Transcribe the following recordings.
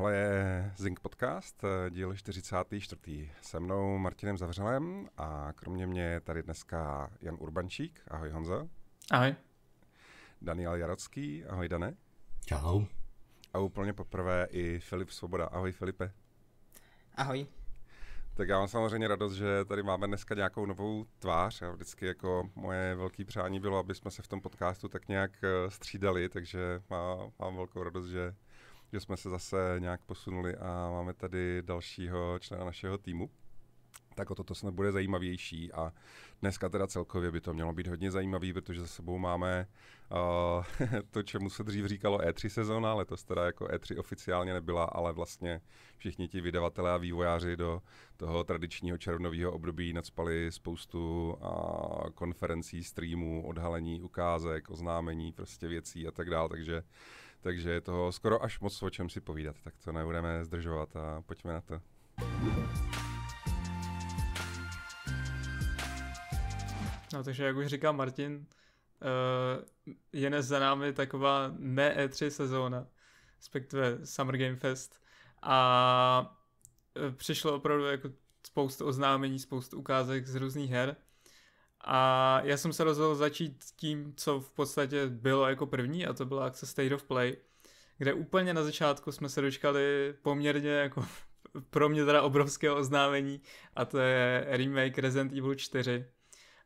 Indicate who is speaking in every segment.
Speaker 1: Tohle je Zink Podcast, díl 44. Se mnou Martinem Zavřelem a kromě mě je tady dneska Jan Urbančík. Ahoj Honzo.
Speaker 2: Ahoj.
Speaker 1: Daniel Jarocký. Ahoj Dane.
Speaker 3: Čau.
Speaker 1: A úplně poprvé i Filip Svoboda. Ahoj Filipe.
Speaker 4: Ahoj.
Speaker 1: Tak já mám samozřejmě radost, že tady máme dneska nějakou novou tvář. A vždycky jako moje velké přání bylo, aby jsme se v tom podcastu tak nějak eh, střídali, takže má, mám velkou radost, že, že jsme se zase nějak posunuli a máme tady dalšího člena našeho týmu. Tak o toto snad bude zajímavější a dneska teda celkově by to mělo být hodně zajímavý, protože za sebou máme uh, to, čemu se dřív říkalo E3 sezóna, letos teda jako E3 oficiálně nebyla, ale vlastně všichni ti vydavatelé a vývojáři do toho tradičního červnového období nadspali spoustu uh, konferencí, streamů, odhalení, ukázek, oznámení, prostě věcí a tak dále, takže takže je toho skoro až moc o čem si povídat, tak to nebudeme zdržovat a pojďme na to.
Speaker 2: No takže jak už říká Martin, uh, je za námi taková ne E3 sezóna, respektive Summer Game Fest a uh, přišlo opravdu jako spoustu oznámení, spoustu ukázek z různých her a já jsem se rozhodl začít tím, co v podstatě bylo jako první a to byla akce State of Play, kde úplně na začátku jsme se dočkali poměrně jako pro mě teda obrovského oznámení a to je remake Resident Evil 4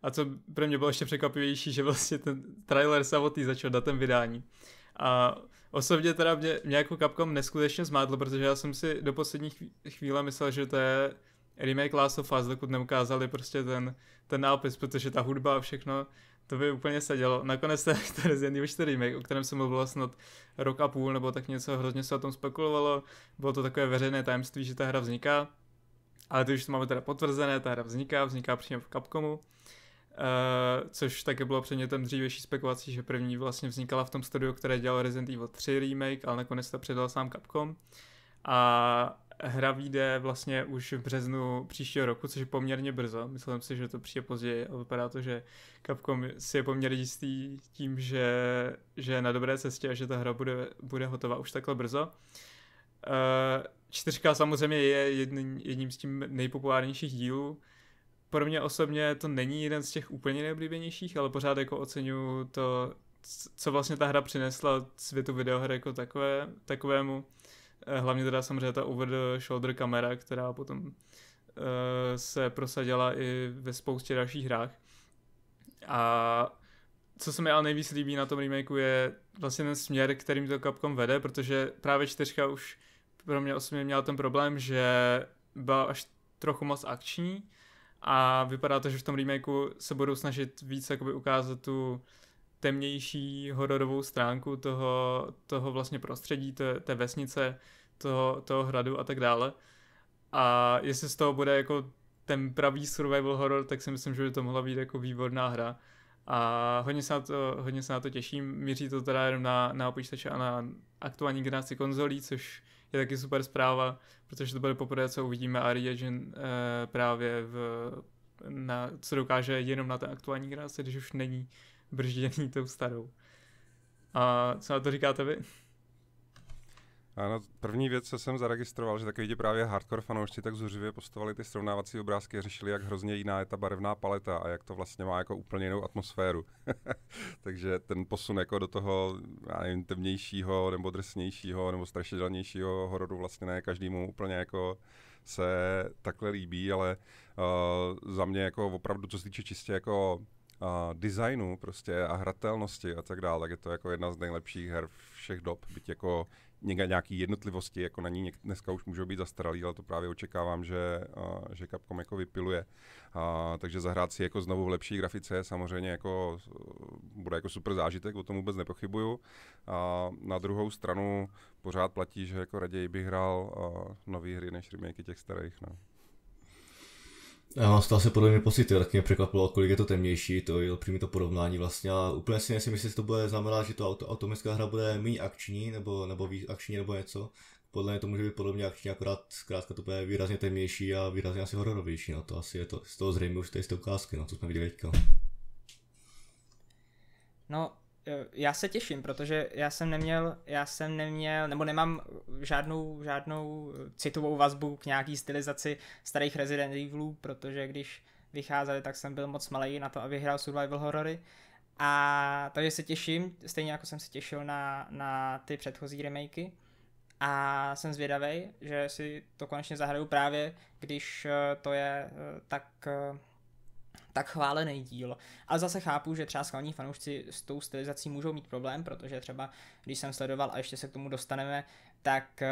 Speaker 2: a co pro mě bylo ještě překvapivější, že vlastně ten trailer samotný začal datem vydání. A osobně teda mě, mě jako Capcom neskutečně zmátlo, protože já jsem si do poslední chvíle myslel, že to je remake Last of Us, dokud neukázali prostě ten, ten nápis, protože ta hudba a všechno, to by úplně sedělo. Nakonec ten, ten Resident Evil 4 remake, o kterém se mluvilo snad rok a půl, nebo tak něco, hrozně se o tom spekulovalo, bylo to takové veřejné tajemství, že ta hra vzniká, ale teď už to máme teda potvrzené, ta hra vzniká, vzniká přímo v Capcomu. Uh, což také bylo předmětem dřívější spekulací, že první vlastně vznikala v tom studiu, které dělalo Resident Evil 3 remake, ale nakonec to předal sám Capcom. A hra vyjde vlastně už v březnu příštího roku, což je poměrně brzo. Myslím si, že to přijde později, ale vypadá to, že Capcom si je poměrně jistý tím, že, že je na dobré cestě a že ta hra bude, bude hotová už takhle brzo. Uh, čtyřka samozřejmě je jedním, jedním z tím nejpopulárnějších dílů, pro mě osobně to není jeden z těch úplně nejoblíbenějších, ale pořád jako oceňuju to, co vlastně ta hra přinesla světu videoher jako takové, takovému. Eh, hlavně teda samozřejmě ta over the shoulder kamera, která potom uh, se prosadila i ve spoustě dalších hrách. A co se mi ale nejvíc líbí na tom remakeu je vlastně ten směr, kterým to Capcom vede, protože právě čtyřka už pro mě osobně měla ten problém, že byla až trochu moc akční, a vypadá to, že v tom remakeu se budou snažit víc jakoby ukázat tu temnější hororovou stránku toho, toho vlastně prostředí, té, té vesnice, toho, toho hradu a tak dále. A jestli z toho bude jako ten pravý survival horror, tak si myslím, že by to mohla být jako výborná hra. A hodně se na to, hodně se na to těším. Míří to teda jenom na, na počítače a na aktuální generaci konzolí, což je taky super zpráva, protože to bude poprvé, co uvidíme Ari Engine e, právě v, na, co dokáže jenom na té aktuální generaci, když už není bržděný tou starou. A co na to říkáte vy?
Speaker 1: Ano, první věc, co jsem zaregistroval, že takový právě hardcore fanoušci tak zuřivě postovali ty srovnávací obrázky a řešili, jak hrozně jiná je ta barevná paleta a jak to vlastně má jako úplně jinou atmosféru. Takže ten posun jako do toho, já nevím, temnějšího nebo drsnějšího nebo strašidelnějšího hororu vlastně ne každému úplně jako se takhle líbí, ale uh, za mě jako opravdu, co se týče čistě jako uh, designu prostě a hratelnosti a tak dále, tak je to jako jedna z nejlepších her všech dob, byť jako nějaký jednotlivosti, jako na ní dneska už můžou být zastaralý, ale to právě očekávám, že, uh, že Capcom jako vypiluje. Uh, takže zahrát si jako znovu v lepší grafice samozřejmě jako bude jako super zážitek, o tom vůbec nepochybuju. A uh, na druhou stranu pořád platí, že jako raději bych hrál uh, nový hry než remakey těch starých. No.
Speaker 3: Já mám stále se podobně pocity, tak mě překvapilo, kolik je to temnější, to je přímě to porovnání vlastně a úplně si nejsem jestli to bude znamenat, že to auto, automatická hra bude méně akční nebo, nebo víc akční nebo něco. Podle mě to může být podobně akční, akorát zkrátka to bude výrazně temnější a výrazně asi hororovější, no to asi je to z toho zřejmě už z té ukázky, no co jsme viděli teďka.
Speaker 4: No, já se těším, protože já jsem neměl, já jsem neměl, nebo nemám žádnou, žádnou citovou vazbu k nějaký stylizaci starých Resident Evilů, protože když vycházeli, tak jsem byl moc malý na to, aby hrál survival horory. A takže se těším, stejně jako jsem se těšil na, na ty předchozí remakey. A jsem zvědavý, že si to konečně zahraju právě, když eh, to je eh, tak eh, tak chválený díl. Ale zase chápu, že třeba skalní fanoušci s tou stylizací můžou mít problém, protože třeba když jsem sledoval, a ještě se k tomu dostaneme, tak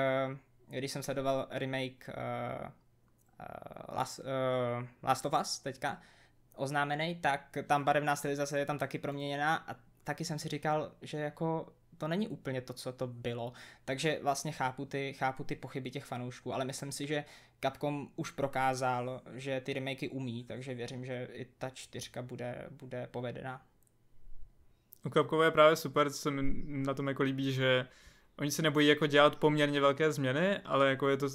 Speaker 4: když jsem sledoval remake uh, uh, Last, uh, Last of Us teďka, oznámený, tak tam barevná stylizace je tam taky proměněná a taky jsem si říkal, že jako to není úplně to, co to bylo. Takže vlastně chápu ty, chápu ty pochyby těch fanoušků, ale myslím si, že Capcom už prokázal, že ty remakey umí, takže věřím, že i ta čtyřka bude, bude povedená.
Speaker 2: U Capcomu je právě super, co se mi na tom jako líbí, že oni se nebojí jako dělat poměrně velké změny, ale jako je to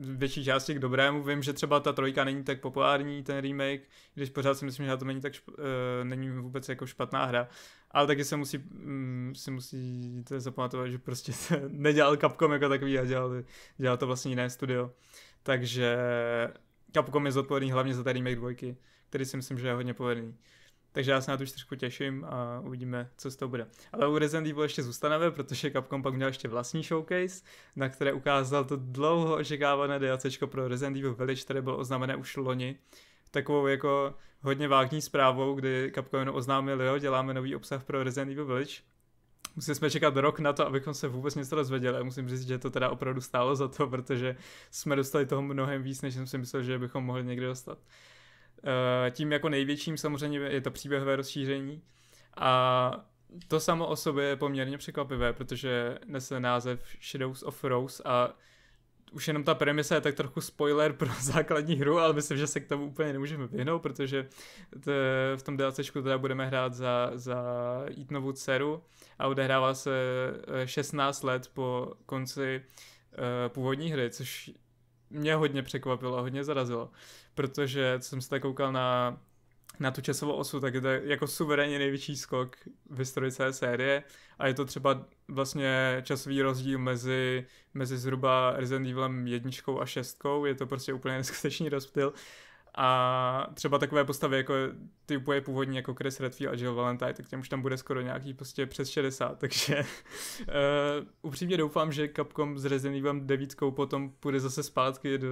Speaker 2: větší části k dobrému. Vím, že třeba ta trojka není tak populární, ten remake, když pořád si myslím, že to není tak šp- uh, není vůbec jako špatná hra. Ale taky se musí, um, si musíte zapamatovat, že prostě se nedělal Capcom jako takový a dělal, dělal to vlastně jiné studio. Takže Capcom je zodpovědný hlavně za ten remake dvojky, který si myslím, že je hodně povedený. Takže já se na tu čtyřku těším a uvidíme, co z toho bude. Ale u Resident Evil ještě zůstaneme, protože Capcom pak měl ještě vlastní showcase, na které ukázal to dlouho očekávané DLC pro Resident Evil Village, které bylo oznámené už loni. Takovou jako hodně vágní zprávou, kdy Capcom jenom oznámil, jo, děláme nový obsah pro Resident Evil Village. Museli jsme čekat rok na to, abychom se vůbec něco dozvěděli. A musím říct, že to teda opravdu stálo za to, protože jsme dostali toho mnohem víc, než jsem si myslel, že bychom mohli někdy dostat. Eh, tím jako největším samozřejmě je to příběhové rozšíření. A to samo o sobě je poměrně překvapivé, protože nese název Shadows of Rose a už jenom ta premisa je tak trochu spoiler pro základní hru, ale myslím, že se k tomu úplně nemůžeme vyhnout, protože v tom DLCčku teda budeme hrát za, za Etanovu dceru a odehrává se 16 eh, let po konci uh, původní hry, což mě hodně překvapilo, hodně zarazilo, protože jsem se tak koukal na, na tu časovou osu, tak je to jako suverénně největší skok v historii celé série. A je to třeba vlastně časový rozdíl mezi, mezi zhruba Resident Evilem jedničkou a šestkou, je to prostě úplně neskutečný rozptyl a třeba takové postavy jako ty úplně původní jako Chris Redfield a Jill Valentine, tak těm už tam bude skoro nějaký prostě přes 60, takže uh, upřímně doufám, že Capcom s Resident Evil 9 potom půjde zase zpátky do,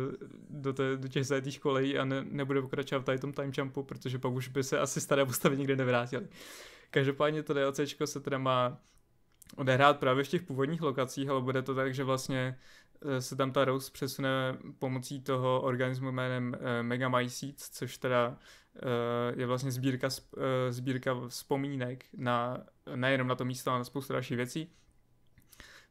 Speaker 2: do, té, do těch zajetých kolejí a ne, nebude pokračovat v tady tom time jumpu, protože pak už by se asi staré postavy nikdy nevrátily. Každopádně to DLC se teda má odehrát právě v těch původních lokacích, ale bude to tak, že vlastně se tam ta Rose přesune pomocí toho organismu jménem eh, Megamycetes, což teda eh, je vlastně sbírka, sbírka vzpomínek na, nejenom na to místo, ale na spoustu dalších věcí.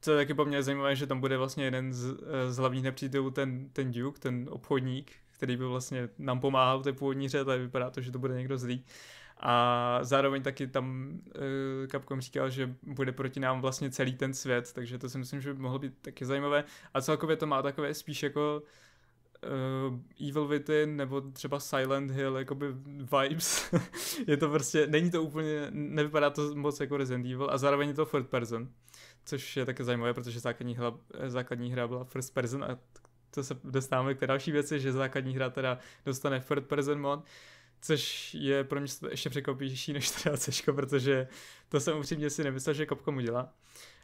Speaker 2: Co je taky poměrně zajímavé, že tam bude vlastně jeden z, z hlavních nepřítelů, ten, ten Duke, ten obchodník, který by vlastně nám pomáhal v té původní hře, ale vypadá to, že to bude někdo zlý. A zároveň taky tam uh, Capcom říkal, že bude proti nám vlastně celý ten svět, takže to si myslím, že by mohlo být taky zajímavé. A celkově to má takové spíš jako uh, Evil Within nebo třeba Silent Hill jakoby vibes. je to prostě, není to úplně, nevypadá to moc jako Resident Evil a zároveň je to third person, což je také zajímavé, protože základní hra, základní hra byla first person a to se dostáváme k té další věci, že základní hra teda dostane third person mod. Uh, což je pro mě ještě překvapivější než teda C, protože to jsem upřímně si nemyslel, že Capcom udělá.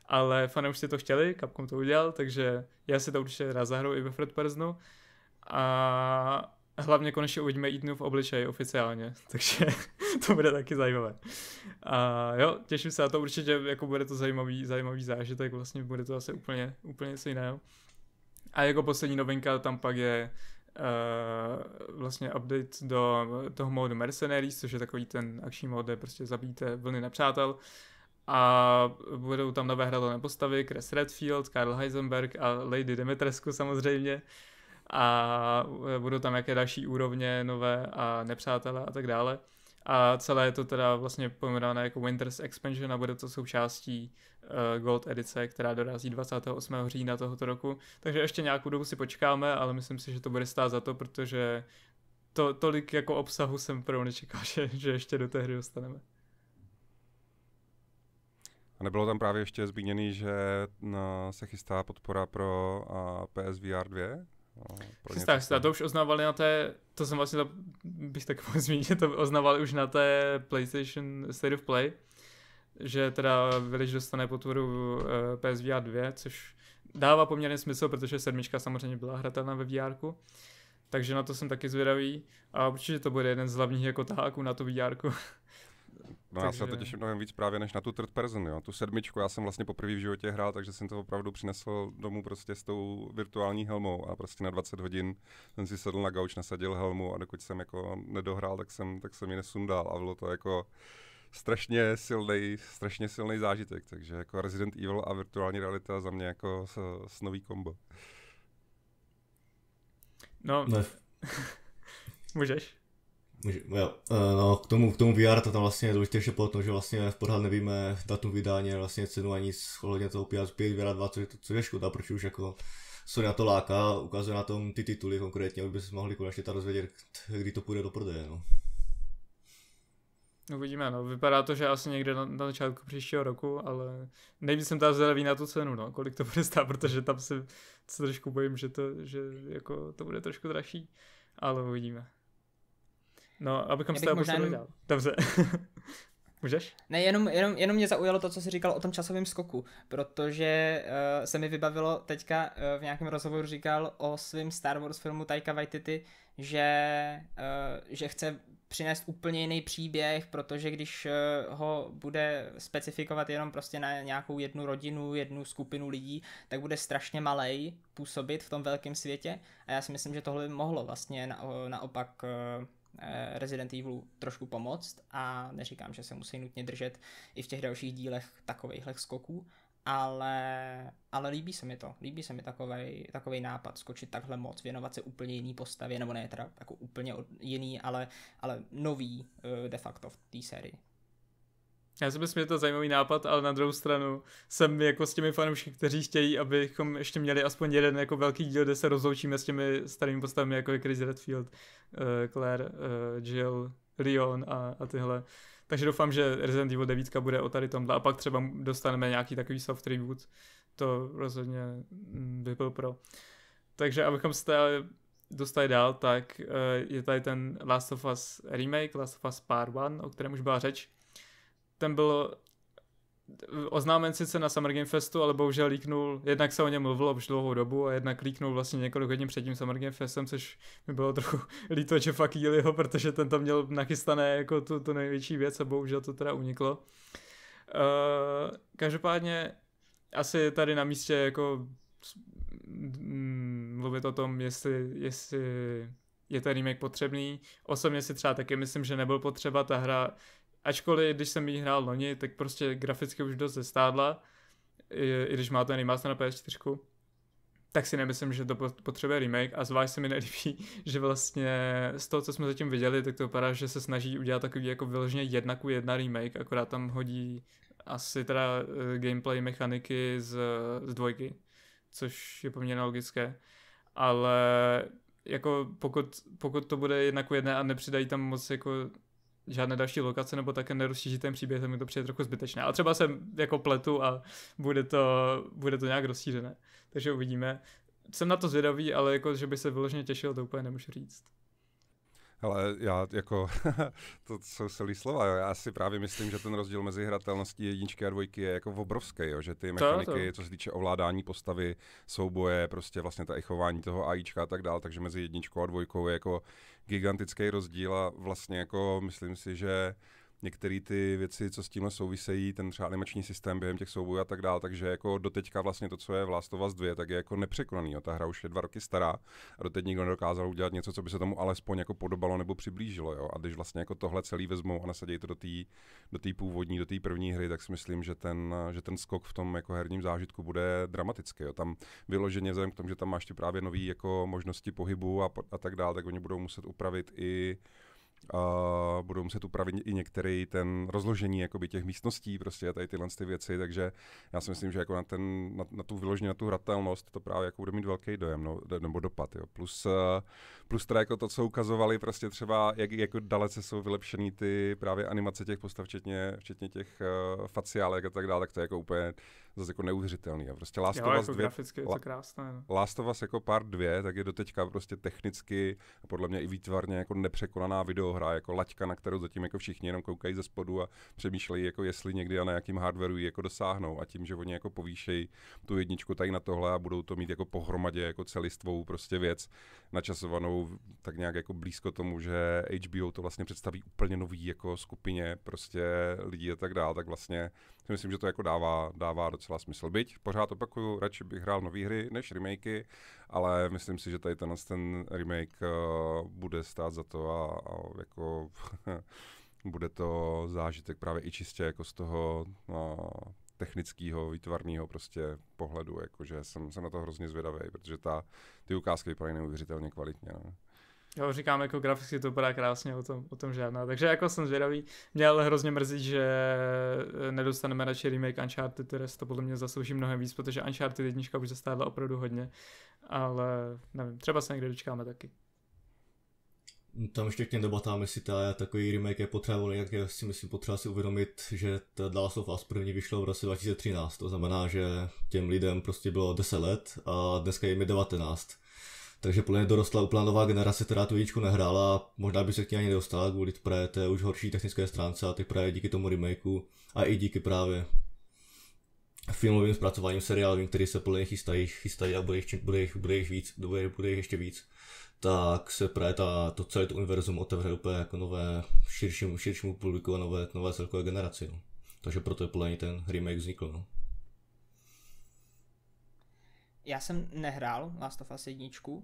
Speaker 2: Ale fanoušci to chtěli, Capcom to udělal, takže já si to určitě rád zahraju i ve Fred Personu. A hlavně konečně uvidíme Eatonu v obličeji oficiálně, takže to bude taky zajímavé. A jo, těším se na to určitě, jako bude to zajímavý, zajímavý zážitek, vlastně bude to asi úplně, úplně něco jiného. A jako poslední novinka tam pak je uh, vlastně update do toho modu Mercenaries, což je takový ten akční mod, kde prostě zabíjíte vlny nepřátel. A budou tam nové hratelné postavy, Chris Redfield, Karl Heisenberg a Lady Dimitrescu samozřejmě. A budou tam jaké další úrovně nové a nepřátelé a tak dále. A celé je to teda vlastně pojmenované jako Winters Expansion a bude to součástí uh, Gold edice, která dorazí 28. října tohoto roku. Takže ještě nějakou dobu si počkáme, ale myslím si, že to bude stát za to, protože to, tolik jako obsahu jsem pro nečekal, že, že ještě do té hry dostaneme.
Speaker 1: A nebylo tam právě ještě zmíněný, že na, se chystá podpora pro a, PSVR 2?
Speaker 2: No, chystá se, to už oznávali na té, to jsem vlastně, to, bych tak mohl zmínit, to oznávali už na té PlayStation State of Play, že teda Village dostane podporu uh, PSVR 2, což dává poměrně smysl, protože sedmička samozřejmě byla hratelná ve VR. Takže na to jsem taky zvědavý a určitě to bude jeden z hlavních jako taháků na tu VR.
Speaker 1: No takže... já se to těším mnohem víc právě než na tu third person, jo. Tu sedmičku já jsem vlastně poprvé v životě hrál, takže jsem to opravdu přinesl domů prostě s tou virtuální helmou a prostě na 20 hodin jsem si sedl na gauč, nasadil helmu a dokud jsem jako nedohrál, tak jsem, tak jsem ji nesundal a bylo to jako strašně silný, strašně silný zážitek, takže jako Resident Evil a virtuální realita za mě jako s, s nový kombo.
Speaker 2: No, ne. Můžeš.
Speaker 3: Jo, eh, no, k tomu, k tomu VR to tam vlastně je důležité ještě potom, že vlastně v pořád nevíme datum vydání, vlastně cenu ani ohledně toho PS5, VR 2, což, což je škoda, protože už jako Sony na to láká, ukazuje na tom ty tituly konkrétně, aby by se mohli konečně ta rozvědět, kdy to půjde do prodeje. No.
Speaker 2: Uvidíme, no. Vypadá to, že asi někde na, na začátku příštího roku, ale nejvíc jsem tam zvědavý na tu cenu, no, kolik to bude stát, protože tam si se trošku bojím, že to, že jako to bude trošku dražší, ale uvidíme. No, abychom se možná jenom... dál. Dobře. Můžeš?
Speaker 4: Ne, jenom, jenom, jenom mě zaujalo to, co jsi říkal o tom časovém skoku, protože uh, se mi vybavilo teďka uh, v nějakém rozhovoru říkal o svém Star Wars filmu Taika Waititi, že, uh, že chce přinést úplně jiný příběh, protože když ho bude specifikovat jenom prostě na nějakou jednu rodinu, jednu skupinu lidí, tak bude strašně malej působit v tom velkém světě a já si myslím, že tohle by mohlo vlastně na, naopak Eh, Resident Evil trošku pomoct a neříkám, že se musí nutně držet i v těch dalších dílech takovejhle skoků, ale, ale líbí se mi to, líbí se mi takovej, takovej nápad, skočit takhle moc, věnovat se úplně jiný postavě, nebo ne teda jako úplně jiný, ale, ale nový uh, de facto v té sérii.
Speaker 2: Já si myslím, že to je zajímavý nápad, ale na druhou stranu jsem jako s těmi fanoušky, kteří chtějí, abychom ještě měli aspoň jeden jako velký díl, kde se rozloučíme s těmi starými postavami, jako je Chris Redfield, uh, Claire, uh, Jill, Leon a, a tyhle. Takže doufám, že Resident Evil 9 bude o tady tomhle a pak třeba dostaneme nějaký takový soft reboot. To rozhodně mm, by byl pro. Takže abychom se dostali dál, tak uh, je tady ten Last of Us remake, Last of Us Part 1, o kterém už byla řeč ten byl oznámen sice na Summer Game Festu, ale bohužel líknul, jednak se o něm mluvilo už dlouhou dobu a jednak líknul vlastně několik hodin před tím Summer Game Festem, což mi bylo trochu líto Jeffa Keelyho, protože ten tam měl nachystané jako tu, tu největší věc a bohužel to teda uniklo. Uh, každopádně asi tady na místě jako mm, mluvit o tom, jestli, jestli je ten remake potřebný. Osobně si třeba taky myslím, že nebyl potřeba, ta hra ačkoliv když jsem ji hrál loni, tak prostě graficky už dost zestádla, i, i když má ten remaster na PS4, tak si nemyslím, že to potřebuje remake a zvlášť se mi nelíbí, že vlastně z toho, co jsme zatím viděli, tak to vypadá, že se snaží udělat takový jako vyloženě jedna ku jedna remake, akorát tam hodí asi teda uh, gameplay mechaniky z, z dvojky, což je poměrně logické, ale jako pokud, pokud to bude jedna ku jedné a nepřidají tam moc jako žádné další lokace nebo také nerozšíří ten příběh, tak mi to přijde trochu zbytečné. Ale třeba jsem jako pletu a bude to, bude to nějak rozšířené. Takže uvidíme. Jsem na to zvědavý, ale jako, že by se vyloženě těšil, to úplně nemůžu říct.
Speaker 1: Ale já jako, to jsou silný slova, jo. já si právě myslím, že ten rozdíl mezi hratelností jedničky a dvojky je jako obrovský, jo. že ty mechaniky, to, to. co se týče ovládání postavy, souboje, prostě vlastně ta i chování toho AIčka a tak dále, takže mezi jedničkou a dvojkou je jako gigantický rozdíl a vlastně jako myslím si, že některé ty věci, co s tímhle souvisejí, ten třeba animační systém během těch soubojů a tak dále, takže jako doteďka vlastně to, co je v Last of Us 2, tak je jako nepřekonaný. Jo. Ta hra už je dva roky stará a doteď nikdo nedokázal udělat něco, co by se tomu alespoň jako podobalo nebo přiblížilo. Jo. A když vlastně jako tohle celý vezmou a nasadí to do té do tý původní, do té první hry, tak si myslím, že ten, že ten skok v tom jako herním zážitku bude dramatický. Jo. Tam vyloženě vzhledem k tomu, že tam máš ty právě nové jako možnosti pohybu a, a tak dále, tak oni budou muset upravit i a budou muset upravit i některý ten rozložení jakoby těch místností, prostě tady tyhle ty věci, takže já si myslím, že jako na, ten, na, na tu vyloženě na tu hratelnost to právě jako bude mít velký dojem, no, nebo dopad, jo. Plus, eh, plus teda jako to, co ukazovali, prostě třeba, jak jako dalece jsou vylepšený ty právě animace těch postav, včetně, včetně těch uh, faciálek a tak dále, tak to je jako úplně zase jako neuvěřitelný. A prostě Last
Speaker 2: jo,
Speaker 1: of Us
Speaker 2: jako
Speaker 1: 2,
Speaker 2: graficky je to krásné. No.
Speaker 1: Last of Us jako part 2, tak je doteďka prostě technicky a podle mě i výtvarně jako nepřekonaná videohra, jako laťka, na kterou zatím jako všichni jenom koukají ze spodu a přemýšlejí, jako jestli někdy a na jakým hardwareu jako dosáhnou a tím, že oni jako povýšejí tu jedničku tady na tohle a budou to mít jako pohromadě jako celistvou prostě věc načasovanou tak nějak jako blízko tomu, že HBO to vlastně představí úplně nový jako skupině prostě lidí a tak dále, tak vlastně si myslím, že to jako dává, dává docela smysl. Byť, pořád opakuju, radši bych hrál nové hry než remakey, ale myslím si, že tady ten, ten remake uh, bude stát za to a, a jako bude to zážitek právě i čistě jako z toho uh, technického, výtvarného prostě pohledu, jakože jsem, jsem na to hrozně zvědavý, protože ta, ty ukázky vypadají neuvěřitelně kvalitně. No.
Speaker 2: Jo, říkám, jako graficky to vypadá krásně, o tom, o tom žádná. Takže jako jsem zvědavý. Mě ale hrozně mrzí, že eh, nedostaneme radši remake Uncharted, které to podle mě zaslouží mnohem víc, protože Uncharted jednička už zastála opravdu hodně. Ale nevím, třeba se někde dočkáme taky.
Speaker 3: Tam ještě k debatám, jestli ta, takový remake je potřeba, jak já si myslím potřeba si uvědomit, že ta Last of Us první vyšlo v roce 2013, to znamená, že těm lidem prostě bylo 10 let a dneska jim je 19 takže podle mě dorostla úplná nová generace, která tu jedničku nehrála, možná by se k ní ani nedostala kvůli právě té už horší technické stránce a teď právě díky tomu remakeu a i díky právě filmovým zpracováním seriálovým, který se podle mě chystají, chystají a bude jich, bude jich, bude jich víc, bude, bude jich ještě víc, tak se právě ta, to celé to univerzum otevře úplně jako nové, širšímu, širšímu publiku a nové, nové celkové generaci. No. Takže proto je podle mě ten remake vznikl. No.
Speaker 4: Já jsem nehrál Last of Us jedničku,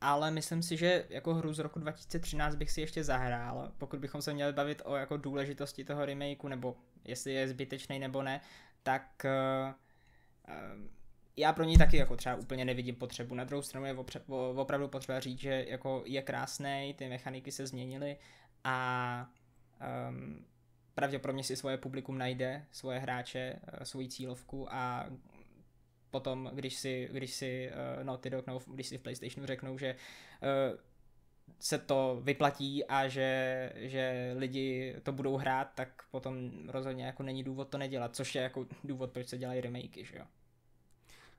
Speaker 4: ale myslím si, že jako hru z roku 2013 bych si ještě zahrál, pokud bychom se měli bavit o jako důležitosti toho remakeu, nebo jestli je zbytečný nebo ne, tak uh, já pro ní taky jako třeba úplně nevidím potřebu. Na druhou stranu je opře- opravdu potřeba říct, že jako je krásný, ty mechaniky se změnily a um, pravděpodobně si svoje publikum najde, svoje hráče, svoji cílovku a potom, když si, když si uh, Naughty Dog, no, když si v PlayStationu řeknou, že uh, se to vyplatí a že, že lidi to budou hrát, tak potom rozhodně jako není důvod to nedělat, což je jako důvod, proč se dělají remakey, že jo.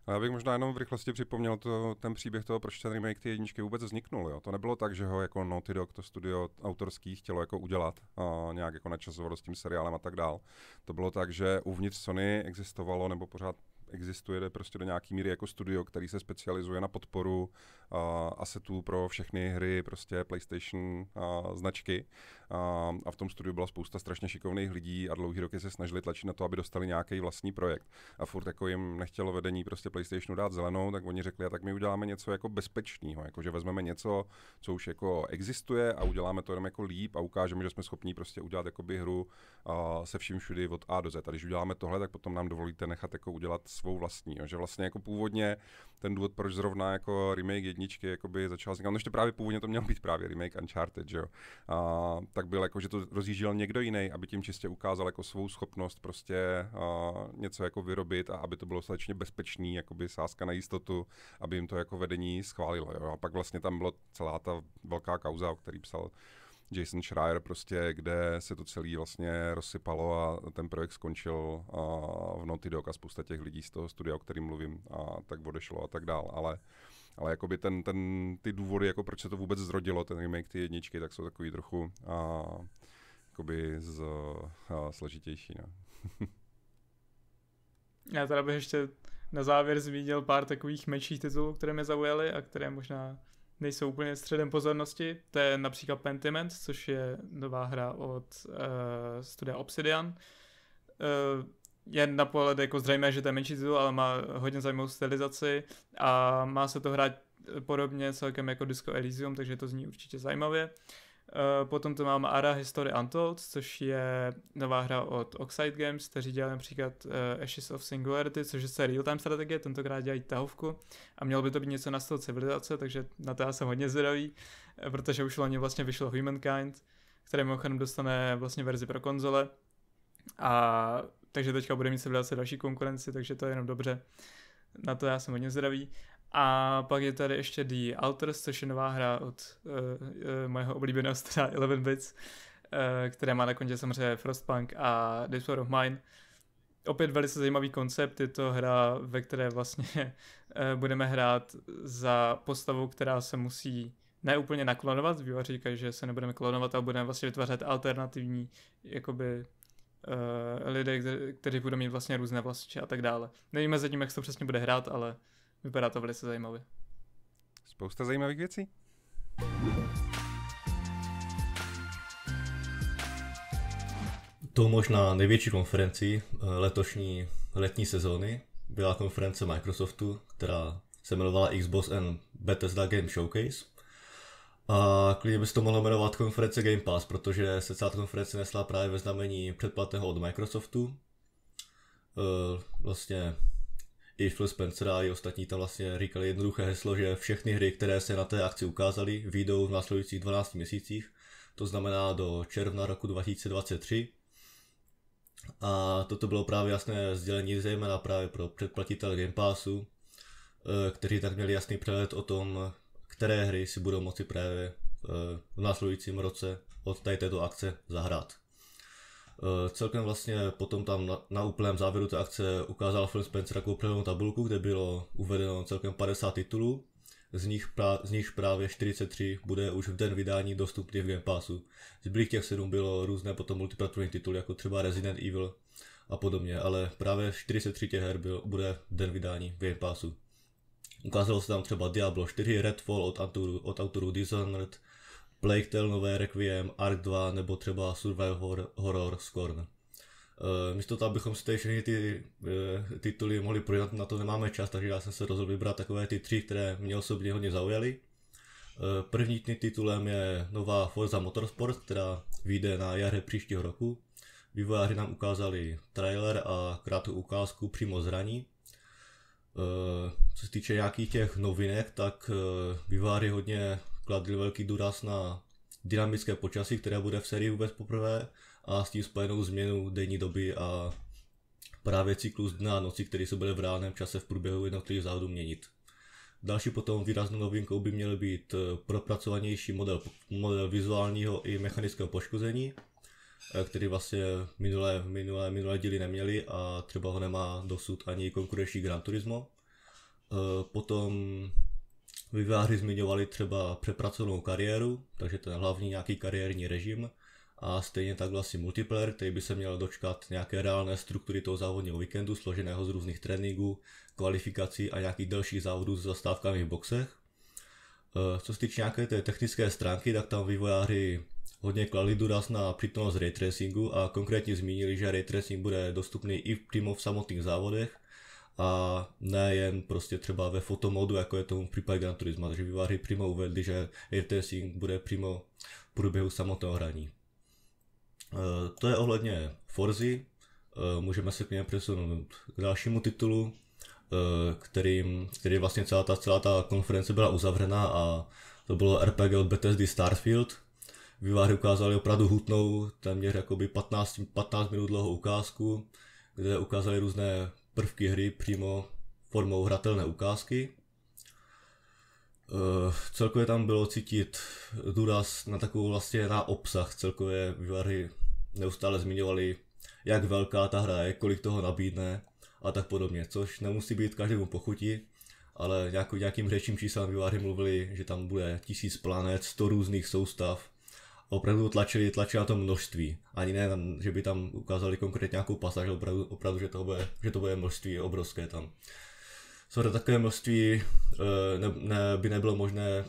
Speaker 1: A já bych možná jenom v rychlosti připomněl to, ten příběh toho, proč ten remake ty jedničky vůbec vzniknul. Jo. To nebylo tak, že ho jako Naughty Dog, to studio autorský, chtělo jako udělat a nějak jako načasovalo s tím seriálem a tak dál. To bylo tak, že uvnitř Sony existovalo, nebo pořád existuje prostě do nějaký míry jako studio, který se specializuje na podporu uh, asetů pro všechny hry, prostě PlayStation uh, značky. Uh, a v tom studiu byla spousta strašně šikovných lidí a dlouhý roky se snažili tlačit na to, aby dostali nějaký vlastní projekt. A furt jako jim nechtělo vedení prostě PlayStationu dát zelenou, tak oni řekli, a tak my uděláme něco jako bezpečného, jako že vezmeme něco, co už jako existuje a uděláme to jenom jako líp a ukážeme, že jsme schopni prostě udělat jakoby hru uh, se vším všudy od A do Z. A když uděláme tohle, tak potom nám dovolíte nechat jako udělat svou vlastní. Jo. Že vlastně jako původně ten důvod, proč zrovna jako remake jedničky jakoby začal vznikat, no ještě právě původně to měl být právě remake Uncharted, že jo. A, tak byl jako, že to rozjížděl někdo jiný, aby tím čistě ukázal jako svou schopnost prostě a, něco jako vyrobit a aby to bylo dostatečně bezpečný, jakoby sázka na jistotu, aby jim to jako vedení schválilo. Jo. A pak vlastně tam byla celá ta velká kauza, o který psal Jason Schreier prostě, kde se to celé vlastně rozsypalo a ten projekt skončil a v Naughty Dog a spousta těch lidí z toho studia, o kterým mluvím, a tak odešlo a tak dál, ale ale jakoby ten, ten, ty důvody, jako proč se to vůbec zrodilo, ten remake ty jedničky, tak jsou takový trochu a, jakoby z, a, složitější. No.
Speaker 2: Já teda bych ještě na závěr zmínil pár takových menších titulů, které mě zaujaly a které možná nejsou úplně středem pozornosti. To je například Pentiment, což je nová hra od uh, studia Obsidian. Uh, je na pohled jako zřejmé, že to je menší titul, ale má hodně zajímavou stylizaci a má se to hrát podobně celkem jako Disco Elysium, takže to zní určitě zajímavě. Uh, potom tu mám Ara History Untold, což je nová hra od Oxide Games, kteří dělali například uh, Ashes of Singularity, což je real-time strategie, tentokrát dělají tahovku a mělo by to být něco na styl civilizace, takže na to já jsem hodně zdravý, eh, protože už loni vlastně vyšlo Humankind, který mimochodem dostane vlastně verzi pro konzole. A takže teďka bude mít civilizace další konkurenci, takže to je jenom dobře. Na to já jsem hodně zdravý. A pak je tady ještě The Alters, což je nová hra od uh, uh, mojeho oblíbeného stra 11 Bits, uh, které má na kontě samozřejmě Frostpunk a This War of Mine. Opět velice zajímavý koncept, je to hra, ve které vlastně uh, budeme hrát za postavu, která se musí ne úplně naklonovat, vývojáři říkají, že se nebudeme klonovat, ale budeme vlastně vytvářet alternativní jakoby uh, lidé, kteří budou mít vlastně různé vlastnosti a tak dále. Nevíme zatím, jak se to přesně bude hrát, ale vypadá to velice zajímavě.
Speaker 1: Spousta zajímavých věcí.
Speaker 3: To možná největší konferenci eh, letošní letní sezóny byla konference Microsoftu, která se jmenovala Xbox and Bethesda Game Showcase. A klidně by se to mohlo jmenovat konference Game Pass, protože se celá konference nesla právě ve znamení předplatného od Microsoftu. E, vlastně i Phil Spencer a i ostatní tam vlastně říkali jednoduché heslo, že všechny hry, které se na té akci ukázaly, vyjdou v následujících 12 měsících, to znamená do června roku 2023. A toto bylo právě jasné sdělení zejména právě pro předplatitel Game Passu, e, kteří tak měli jasný přehled o tom, které hry si budou moci právě eh, v následujícím roce od tady této akce zahrát. Eh, celkem vlastně potom tam na, na úplném závěru té akce ukázal Phil Spencer takovou přehlednou tabulku, kde bylo uvedeno celkem 50 titulů, z nich, pra, z nich právě 43 bude už v den vydání dostupný v Game Passu. Zbylých těch 7 bylo různé potom multiplatformní tituly, jako třeba Resident Evil a podobně, ale právě 43 těch her byl, bude v den vydání v Game Passu. Ukázalo se tam třeba Diablo 4, Redfall od autorů, od autorů Dishonored, Plague Tale nové Requiem, Ark 2 nebo třeba Survival Horror, Scorn. Uh, místo toho, abychom si tady všechny ty uh, tituly mohli projednat, na to nemáme čas, takže já jsem se rozhodl vybrat takové ty tři, které mě osobně hodně zaujaly. Uh, první titulem je nová Forza Motorsport, která vyjde na jaře příštího roku. Vývojáři nám ukázali trailer a krátkou ukázku přímo zraní. Eh, co se týče nějakých těch novinek, tak eh, výváry hodně kladli velký důraz na dynamické počasí, které bude v sérii vůbec poprvé a s tím spojenou změnu denní doby a právě cyklus dne a noci, který se bude v reálném čase v průběhu jednotlivých závodů měnit. Další potom výraznou novinkou by měl být eh, propracovanější model, model vizuálního i mechanického poškození, který vlastně minulé, minulé, minulé díly neměli a třeba ho nemá dosud ani konkurenční Gran Turismo. E, potom výváři zmiňovali třeba přepracovanou kariéru, takže ten hlavní nějaký kariérní režim a stejně tak vlastně multiplayer, který by se měl dočkat nějaké reálné struktury toho závodního víkendu, složeného z různých tréninků, kvalifikací a nějakých dalších závodů s zastávkami v boxech. E, co se týče nějaké té technické stránky, tak tam vývojáři hodně kladli důraz na přítomnost ray tracingu a konkrétně zmínili, že ray tracing bude dostupný i přímo v samotných závodech a ne jen prostě třeba ve fotomodu, jako je tomu v případě Gran Turismo, takže výváři přímo uvedli, že ray tracing bude přímo v průběhu samotného hraní. E, to je ohledně Forzy, e, můžeme se k něm přesunout k dalšímu titulu, e, kterým, který vlastně celá ta, celá ta konference byla uzavřena a to bylo RPG od Bethesdy Starfield, výváři ukázali opravdu hutnou, téměř jakoby 15, 15 minut dlouhou ukázku, kde ukázali různé prvky hry přímo formou hratelné ukázky. Uh, celkově tam bylo cítit důraz na takovou vlastně na obsah. Celkově výváři neustále zmiňovali, jak velká ta hra je, kolik toho nabídne a tak podobně, což nemusí být každému pochutí, ale nějakým řečím číslem výváři mluvili, že tam bude tisíc planet, 100 různých soustav, opravdu tlačili, tlačili na to množství. Ani ne, že by tam ukázali konkrétně nějakou pasáž, opravdu, opravdu že, to bude, že to bude množství obrovské tam. to takové množství eh, ne, ne, by nebylo možné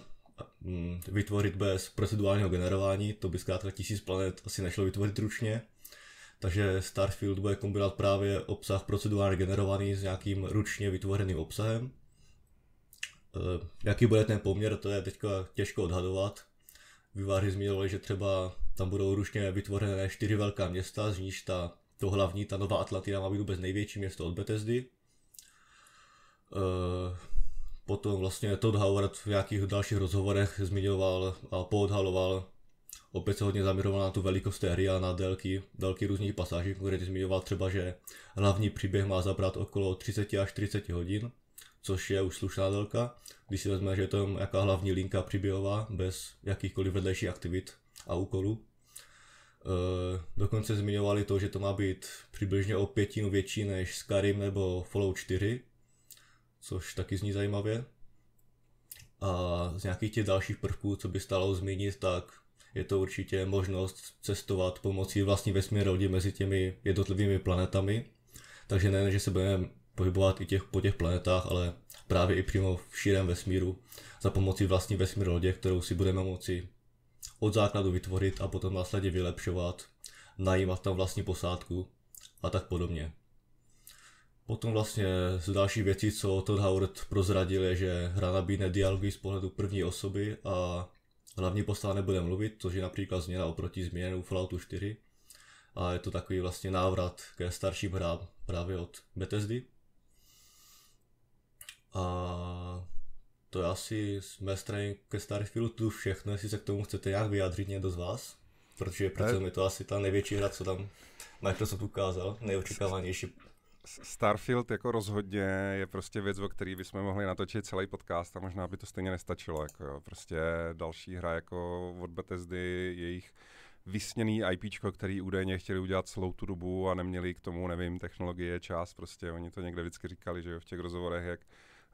Speaker 3: mm, vytvořit bez procedurálního generování, to by zkrátka tisíc planet asi nešlo vytvořit ručně. Takže Starfield bude kombinovat právě obsah procedurálně generovaný s nějakým ručně vytvořeným obsahem. Eh, jaký bude ten poměr, to je teďka těžko odhadovat, Výváři zmínili, že třeba tam budou ručně vytvořené čtyři velká města, z níž ta, to hlavní, ta Nová Atlantina má být vůbec největší město od Bethesdy. E, potom vlastně Todd Howard v nějakých dalších rozhovorech zmiňoval a poodhaloval Opět se hodně zaměřoval na tu velikost té hry a na délky, délky různých pasáží, konkrétně zmiňoval třeba, že hlavní příběh má zabrat okolo 30 až 40 hodin, což je už slušná délka, když si vezme, že je to jaká hlavní linka příběhová, bez jakýchkoliv vedlejších aktivit a úkolů. E, dokonce zmiňovali to, že to má být přibližně o pětinu větší než Skyrim nebo Fallout 4, což taky zní zajímavě. A z nějakých těch dalších prvků, co by stalo zmínit, tak je to určitě možnost cestovat pomocí vlastní vesmírné lodi mezi těmi jednotlivými planetami. Takže ne, že se budeme pohybovat i těch, po těch planetách, ale právě i přímo v širém vesmíru za pomocí vlastní vesmírné lodě, kterou si budeme moci od základu vytvořit a potom následně vylepšovat, najímat tam vlastní posádku a tak podobně. Potom vlastně z další věcí, co Todd Howard prozradil, je, že hra nabídne dialogy z pohledu první osoby a hlavní postava nebude mluvit, což je například změna oproti změnu Falloutu 4. A je to takový vlastně návrat ke starším hrám právě od Bethesdy. A to je asi z mé strany ke Starfieldu všechno, jestli se k tomu chcete nějak vyjádřit někdo z vás. Protože přece je to asi ta největší hra, co tam Microsoft ukázal, nejočekávanější
Speaker 1: Starfield jako rozhodně je prostě věc, o který bychom mohli natočit celý podcast a možná by to stejně nestačilo. Jako jo. Prostě další hra jako od Bethesdy, jejich vysněný IP, který údajně chtěli udělat celou tu dobu a neměli k tomu, nevím, technologie, čas, prostě oni to někde vždycky říkali, že jo, v těch rozhovorech, jak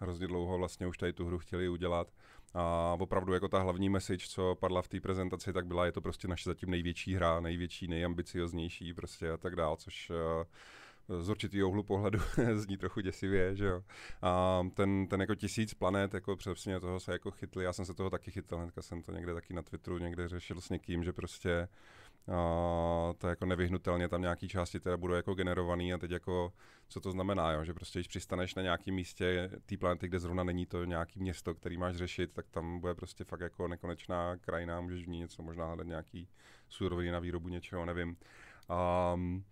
Speaker 1: hrozně dlouho vlastně už tady tu hru chtěli udělat. A opravdu jako ta hlavní message, co padla v té prezentaci, tak byla, je to prostě naše zatím největší hra, největší, nejambicioznější prostě a tak dál, což uh, z určitého úhlu pohledu zní trochu děsivě, že jo. A ten, ten jako tisíc planet, jako přesně toho se jako chytli, já jsem se toho taky chytil, hnedka jsem to někde taky na Twitteru někde řešil s někým, že prostě a to jako nevyhnutelně tam nějaký části teda budou jako generovaný a teď jako, co to znamená, jo? že prostě když přistaneš na nějakém místě té planety, kde zrovna není to nějaký město, který máš řešit, tak tam bude prostě fakt jako nekonečná krajina, můžeš v ní něco možná hledat nějaký suroviny na výrobu něčeho, nevím. Um,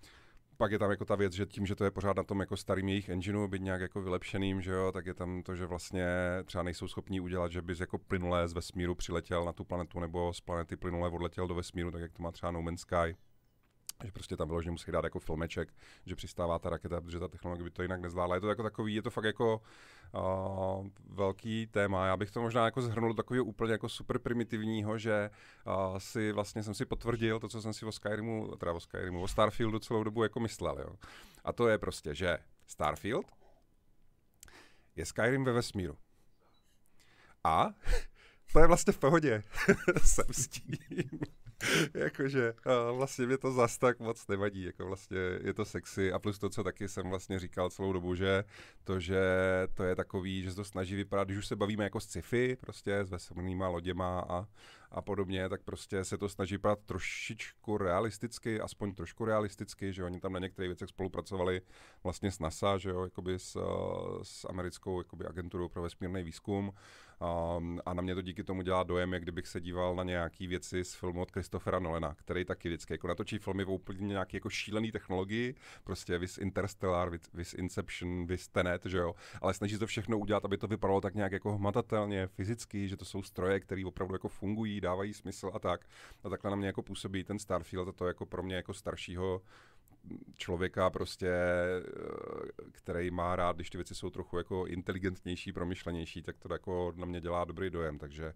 Speaker 1: pak je tam jako ta věc, že tím, že to je pořád na tom jako starým jejich engineu, být nějak jako vylepšeným, že jo, tak je tam to, že vlastně třeba nejsou schopní udělat, že bys jako plynulé z vesmíru přiletěl na tu planetu nebo z planety plynulé odletěl do vesmíru, tak jak to má třeba No Man's Sky že prostě tam vyloženě musí dát jako filmeček, že přistává ta raketa, protože ta technologie by to jinak nezvládla. Je to jako takový, je to fakt jako uh, velký téma. Já bych to možná jako zhrnul do takového úplně jako super primitivního, že uh, si vlastně jsem si potvrdil to, co jsem si o Skyrimu, teda o Skyrimu, o Starfieldu celou dobu jako myslel. Jo. A to je prostě, že Starfield je Skyrim ve vesmíru. A to je vlastně v pohodě. jsem s tím. Jakože vlastně mě to zas tak moc nevadí, jako vlastně je to sexy a plus to, co taky jsem vlastně říkal celou dobu, že to, že to je takový, že se to snaží vypadat, když už se bavíme jako sci-fi, prostě s vesmírnýma loděma a, a podobně, tak prostě se to snaží vypadat trošičku realisticky, aspoň trošku realisticky, že oni tam na některých věcech spolupracovali vlastně s NASA, že jo, jakoby s, s americkou jakoby agenturou pro vesmírný výzkum Um, a na mě to díky tomu dělá dojem, jak kdybych se díval na nějaký věci z filmu od Christophera Nolena, který taky vždycky jako natočí filmy o úplně nějaký jako šílený technologii, prostě vis Interstellar, vis, vis Inception, vis Tenet, že jo, ale snaží to všechno udělat, aby to vypadalo tak nějak jako hmatatelně, fyzicky, že to jsou stroje, které opravdu jako fungují, dávají smysl a tak. A takhle na mě jako působí ten Starfield a to jako pro mě jako staršího člověka prostě, eh, který má rád, když ty věci jsou trochu jako inteligentnější, promyšlenější, tak to jako na mě dělá dobrý dojem, takže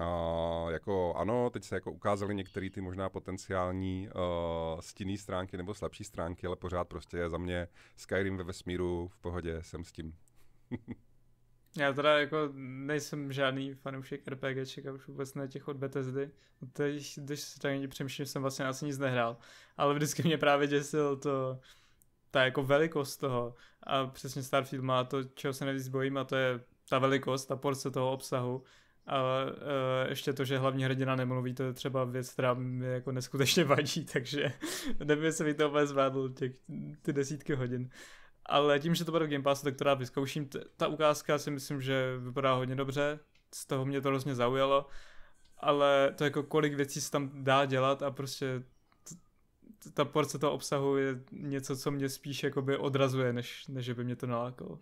Speaker 1: a jako ano, teď se jako ukázaly některé ty možná potenciální uh, stinné stránky nebo slabší stránky, ale pořád prostě je za mě Skyrim ve vesmíru v pohodě, jsem s tím.
Speaker 2: Já teda jako nejsem žádný fanoušek RPGček a už vůbec ne těch od Bethesdy. Teď, když se tak přemýšlím, jsem vlastně asi nic nehrál. Ale vždycky mě právě děsil to, ta jako velikost toho. A přesně Starfield má to, čeho se nejvíc bojím, a to je ta velikost, ta porce toho obsahu. A uh, ještě to, že hlavní hrdina nemluví, to je třeba věc, která mi jako neskutečně vadí, takže nevím, jestli by to úplně zvládl těch, ty desítky hodin ale tím, že to bude Game Pass, tak to rád vyzkouším. Ta ukázka si myslím, že vypadá hodně dobře, z toho mě to hrozně zaujalo, ale to jako kolik věcí se tam dá dělat a prostě ta porce toho obsahu je něco, co mě spíš jakoby odrazuje, než, než by mě to nalákalo.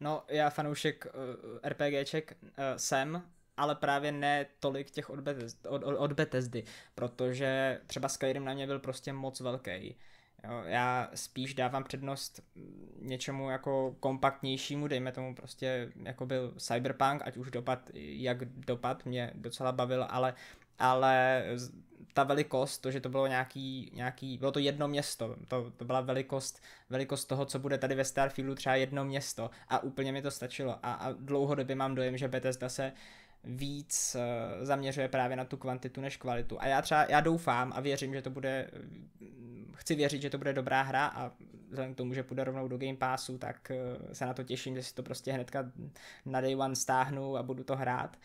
Speaker 4: No, já fanoušek uh, RPGček uh, jsem ale právě ne tolik těch od, Bethesdy, od, od Bethesdy, protože třeba Skyrim na mě byl prostě moc velký. Jo, já spíš dávám přednost něčemu jako kompaktnějšímu, dejme tomu prostě jako byl Cyberpunk, ať už dopad, jak dopad mě docela bavil, ale, ale ta velikost, to, že to bylo nějaký, nějaký bylo to jedno město, to, to byla velikost, velikost toho, co bude tady ve Starfieldu třeba jedno město a úplně mi to stačilo. A, a dlouhodobě mám dojem, že Bethesda se víc uh, zaměřuje právě na tu kvantitu než kvalitu. A já třeba, já doufám a věřím, že to bude, chci věřit, že to bude dobrá hra a vzhledem k tomu, že půjde rovnou do Game Passu, tak uh, se na to těším, že si to prostě hnedka na day one stáhnu a budu to hrát.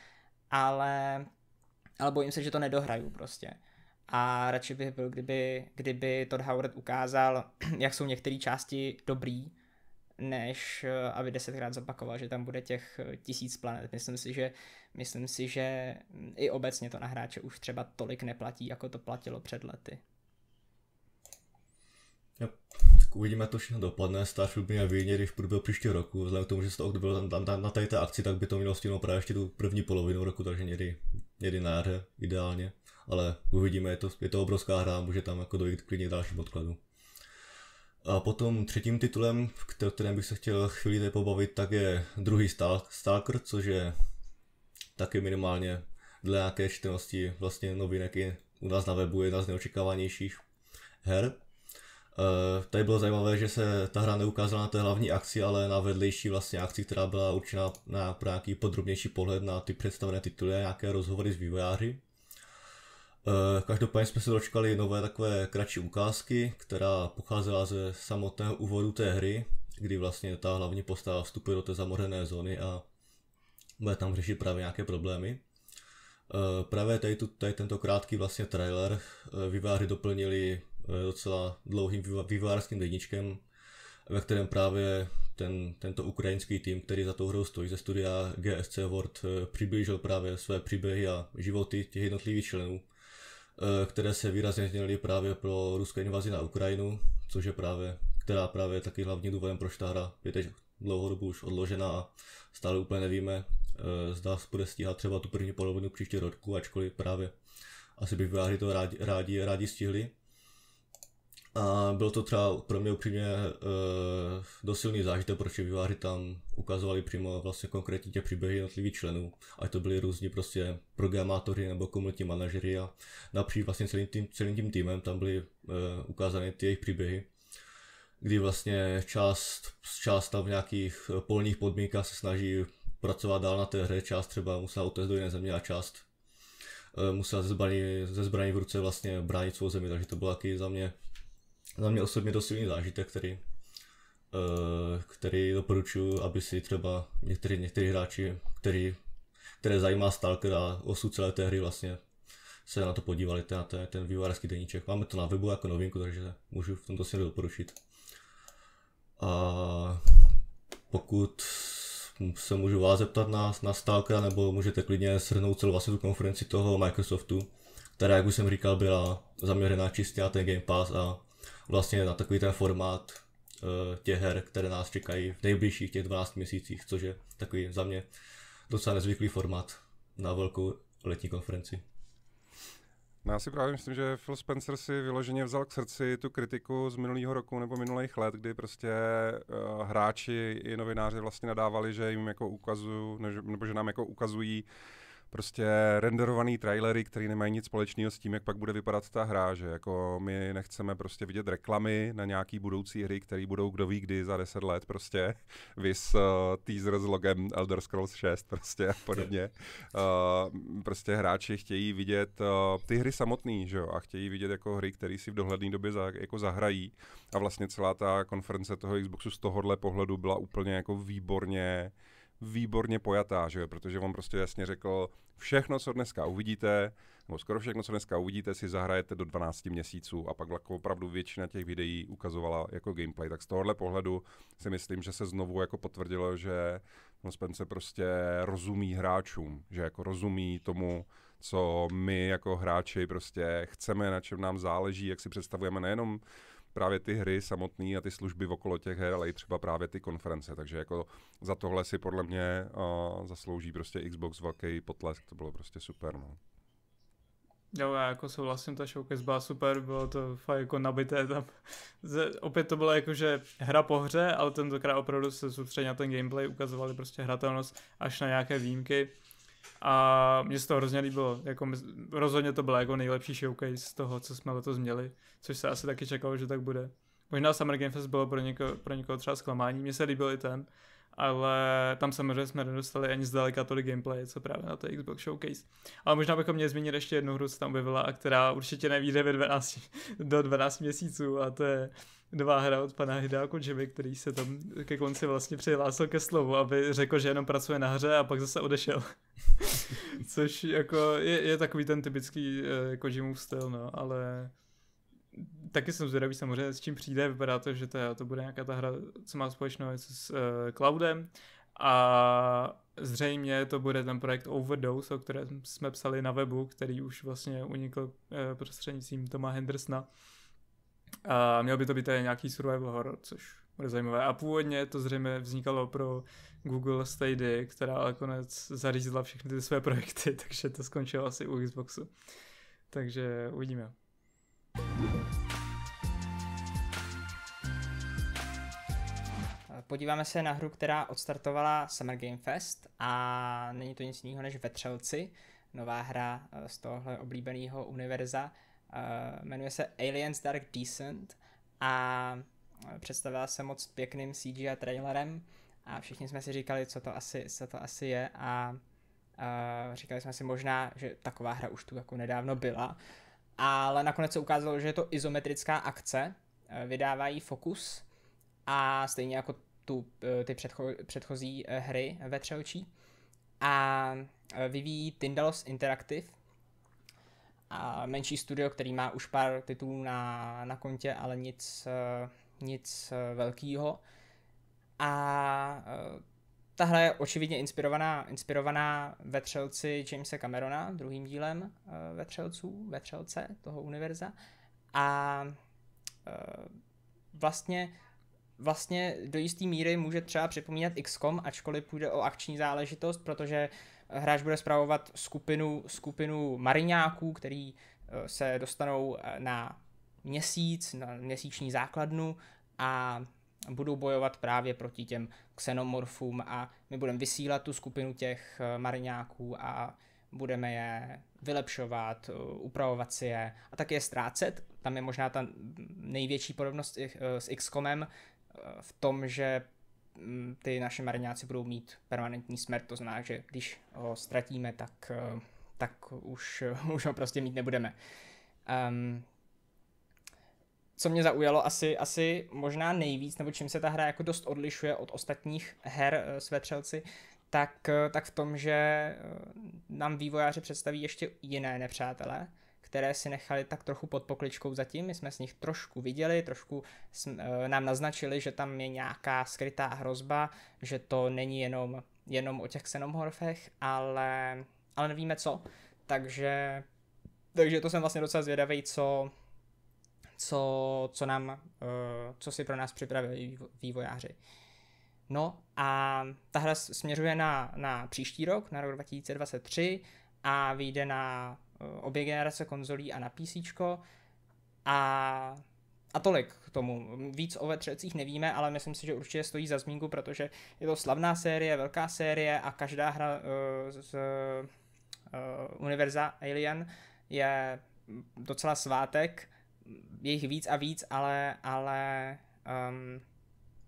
Speaker 4: Ale, ale bojím se, že to nedohraju prostě. A radši bych byl, kdyby, kdyby Todd Howard ukázal, jak jsou některé části dobrý, než eh, aby desetkrát zopakoval, že tam bude těch eh, tisíc planet. Myslím si, že, myslím si, že i obecně to na hráče už třeba tolik neplatí, jako to platilo před lety.
Speaker 3: Yep. Tak uvidíme, to všechno dopadne. Starfield mě vyjde, když v průběhu příštího roku. Vzhledem k tomu, že se to bylo na, na, na tady té akci, tak by to mělo stihnout právě ještě tu první polovinu roku, takže někdy, někdy na jaře ideálně. Ale uvidíme, je to, je to obrovská hra, může tam jako dojít klidně dalším odkladu. A potom třetím titulem, o kterém bych se chtěl chvíli pobavit, tak je druhý Stalker, což je taky minimálně dle nějaké čtenosti vlastně novinek i u nás na webu jedna z neočekávanějších her. Uh, tady bylo zajímavé, že se ta hra neukázala na té hlavní akci, ale na vedlejší vlastně akci, která byla určena na pro nějaký podrobnější pohled na ty představené tituly a nějaké rozhovory s vývojáři. Eh, každopádně jsme se dočkali nové takové kratší ukázky, která pocházela ze samotného úvodu té hry, kdy vlastně ta hlavní postava vstupuje do té zamořené zóny a bude tam řešit právě nějaké problémy. Eh, právě tady, tu, tady tento krátký vlastně trailer eh, výváři doplnili docela dlouhým vývářským deníčkem, ve kterém právě ten, tento ukrajinský tým, který za tou hrou stojí ze studia GSC World, přiblížil právě své příběhy a životy těch jednotlivých členů Eh, které se výrazně změnily právě pro ruskou invazi na Ukrajinu, což je právě, která právě je taky hlavní důvodem, proč ta hra je teď dlouhodobu už odložena a stále úplně nevíme, eh, zda bude stíhat třeba tu první polovinu příští roku, ačkoliv právě asi by výváři to rádi, rádi, rádi stihli. A byl to třeba pro mě upřímně e, dost silný zážitek, protože výváři tam ukazovali přímo vlastně konkrétně těch příběhy jednotlivých členů, ať to byli různí prostě programátoři nebo komunitní manažery a napříč vlastně celým tím, celým tím týmem tam byly e, ukázány ty jejich příběhy, kdy vlastně část, část tam v nějakých polních podmínkách se snaží pracovat dál na té hře, část třeba musela utéct do jiné země a část e, musela ze zbraní, ze zbraní v ruce vlastně bránit svou zemi, takže to bylo taky za mě za mě osobně to silný zážitek, který, uh, který doporučuji, aby si třeba některý, některý hráči, který, které zajímá Stalker a osud celé té hry vlastně se na to podívali, ten, ten, ten vývojářský deníček. Máme to na webu jako novinku, takže můžu v tomto směru doporučit. A pokud se můžu vás zeptat na, na Stalkera, nebo můžete klidně shrnout celou vlastně tu konferenci toho Microsoftu, která, jak už jsem říkal, byla zaměřená čistě na ten Game Pass a vlastně na takový ten formát uh, těch her, které nás čekají v nejbližších těch 12 měsících, což je takový za mě docela nezvyklý formát na velkou letní konferenci.
Speaker 1: No já si právě myslím, že Phil Spencer si vyloženě vzal k srdci tu kritiku z minulého roku nebo minulých let, kdy prostě uh, hráči i novináři vlastně nadávali, že jim jako ukazují, nebo že nám jako ukazují prostě renderovaný trailery, které nemají nic společného s tím, jak pak bude vypadat ta hra, že jako my nechceme prostě vidět reklamy na nějaký budoucí hry, které budou kdo ví kdy za 10 let prostě, vys uh, teaser s logem Elder Scrolls 6 prostě a podobně. Uh, prostě hráči chtějí vidět uh, ty hry samotný, že jo, a chtějí vidět jako hry, které si v dohledné době za, jako zahrají. A vlastně celá ta konference toho Xboxu z tohohle pohledu byla úplně jako výborně výborně pojatá, že jo? protože on prostě jasně řekl, všechno, co dneska uvidíte, nebo skoro všechno, co dneska uvidíte, si zahrajete do 12 měsíců a pak jako opravdu většina těch videí ukazovala jako gameplay. Tak z tohohle pohledu si myslím, že se znovu jako potvrdilo, že no Spencer prostě rozumí hráčům, že jako rozumí tomu, co my jako hráči prostě chceme, na čem nám záleží, jak si představujeme nejenom právě ty hry samotné a ty služby okolo těch her, ale i třeba právě ty konference. Takže jako za tohle si podle mě uh, zaslouží prostě Xbox velký potlesk, to bylo prostě super. No.
Speaker 2: Jo, já jako souhlasím, ta showcase byla super, bylo to fakt jako nabité tam. Opět to bylo jako, že hra po hře, ale tentokrát opravdu se soustředili na ten gameplay, ukazovali prostě hratelnost až na nějaké výjimky. A mně se to hrozně líbilo, jako rozhodně to bylo jako nejlepší showcase z toho, co jsme letos měli, což se asi taky čekalo, že tak bude. Možná Summer Game Fest bylo pro někoho, pro někoho třeba zklamání, mně se líbil i ten, ale tam samozřejmě jsme nedostali ani zdaleka tolik gameplay, co právě na to Xbox Showcase. Ale možná bychom měli zmínit ještě jednu hru, co tam objevila a která určitě nevíde ve 12, do 12 měsíců a to je nová hra od pana Hidea Kojimy, který se tam ke konci vlastně přihlásil ke slovu, aby řekl, že jenom pracuje na hře a pak zase odešel. Což jako je, je takový ten typický uh, Kojimův styl, no, ale taky jsem zvědavý samozřejmě, s čím přijde. Vypadá to, že to, to bude nějaká ta hra, co má společného s uh, Cloudem. A zřejmě to bude ten projekt Overdose, o kterém jsme psali na webu, který už vlastně unikl uh, prostřednictvím Toma Hendersona. A měl by to být nějaký survival horror, což bude zajímavé. A původně to zřejmě vznikalo pro Google Stadia, která nakonec zařízla všechny ty své projekty, takže to skončilo asi u Xboxu. Takže uvidíme.
Speaker 4: Podíváme se na hru, která odstartovala Summer Game Fest a není to nic jiného než Vetřelci, nová hra eh, z tohle oblíbeného univerza. Eh, jmenuje se Aliens Dark Descent a eh, představila se moc pěkným CGI trailerem a všichni jsme si říkali, co to asi, co to asi je a říkali jsme si možná, že taková hra už tu jako nedávno byla, ale nakonec se ukázalo, že je to izometrická akce, vydávají Focus a stejně jako tu, uh, ty předcho- předchozí uh, hry ve Třelčí a uh, vyvíjí Tindalos Interactive, a menší studio, který má už pár titulů na, na kontě, ale nic, nic velkého. A ta hra je očividně inspirovaná, inspirovaná vetřelci Jamesa Camerona, druhým dílem vetřelců, vetřelce toho univerza. A vlastně vlastně do jisté míry může třeba připomínat XCOM, ačkoliv půjde o akční záležitost, protože hráč bude zpravovat skupinu, skupinu mariňáků, který se dostanou na měsíc, na měsíční základnu a budou bojovat právě proti těm xenomorfům a my budeme vysílat tu skupinu těch eh, mariňáků a budeme je vylepšovat, eh, upravovat si je a taky je ztrácet. Tam je možná ta největší podobnost eh, s XCOMem v tom, že mm, ty naše mariňáci budou mít permanentní smrt, to znamená, že když ho ztratíme, tak, tak už, už ho prostě mít nebudeme. Um, co mě zaujalo asi, asi možná nejvíc, nebo čím se ta hra jako dost odlišuje od ostatních her uh, s vetřelci, tak, tak v tom, že nám vývojáři představí ještě jiné nepřátelé, které si nechali tak trochu pod pokličkou zatím. My jsme z nich trošku viděli, trošku uh, nám naznačili, že tam je nějaká skrytá hrozba, že to není jenom, jenom o těch xenomorfech, ale, ale nevíme co. Takže, takže to jsem vlastně docela zvědavý, co, co, co nám, uh, co si pro nás připravili vývojáři. No a ta hra směřuje na, na příští rok, na rok 2023 a vyjde na obě generace konzolí a na PC. A, a tolik k tomu. Víc o vetřecích nevíme, ale myslím si, že určitě stojí za zmínku, protože je to slavná série, velká série a každá hra uh, z uh, univerza Alien je docela svátek je jich víc a víc, ale, ale um,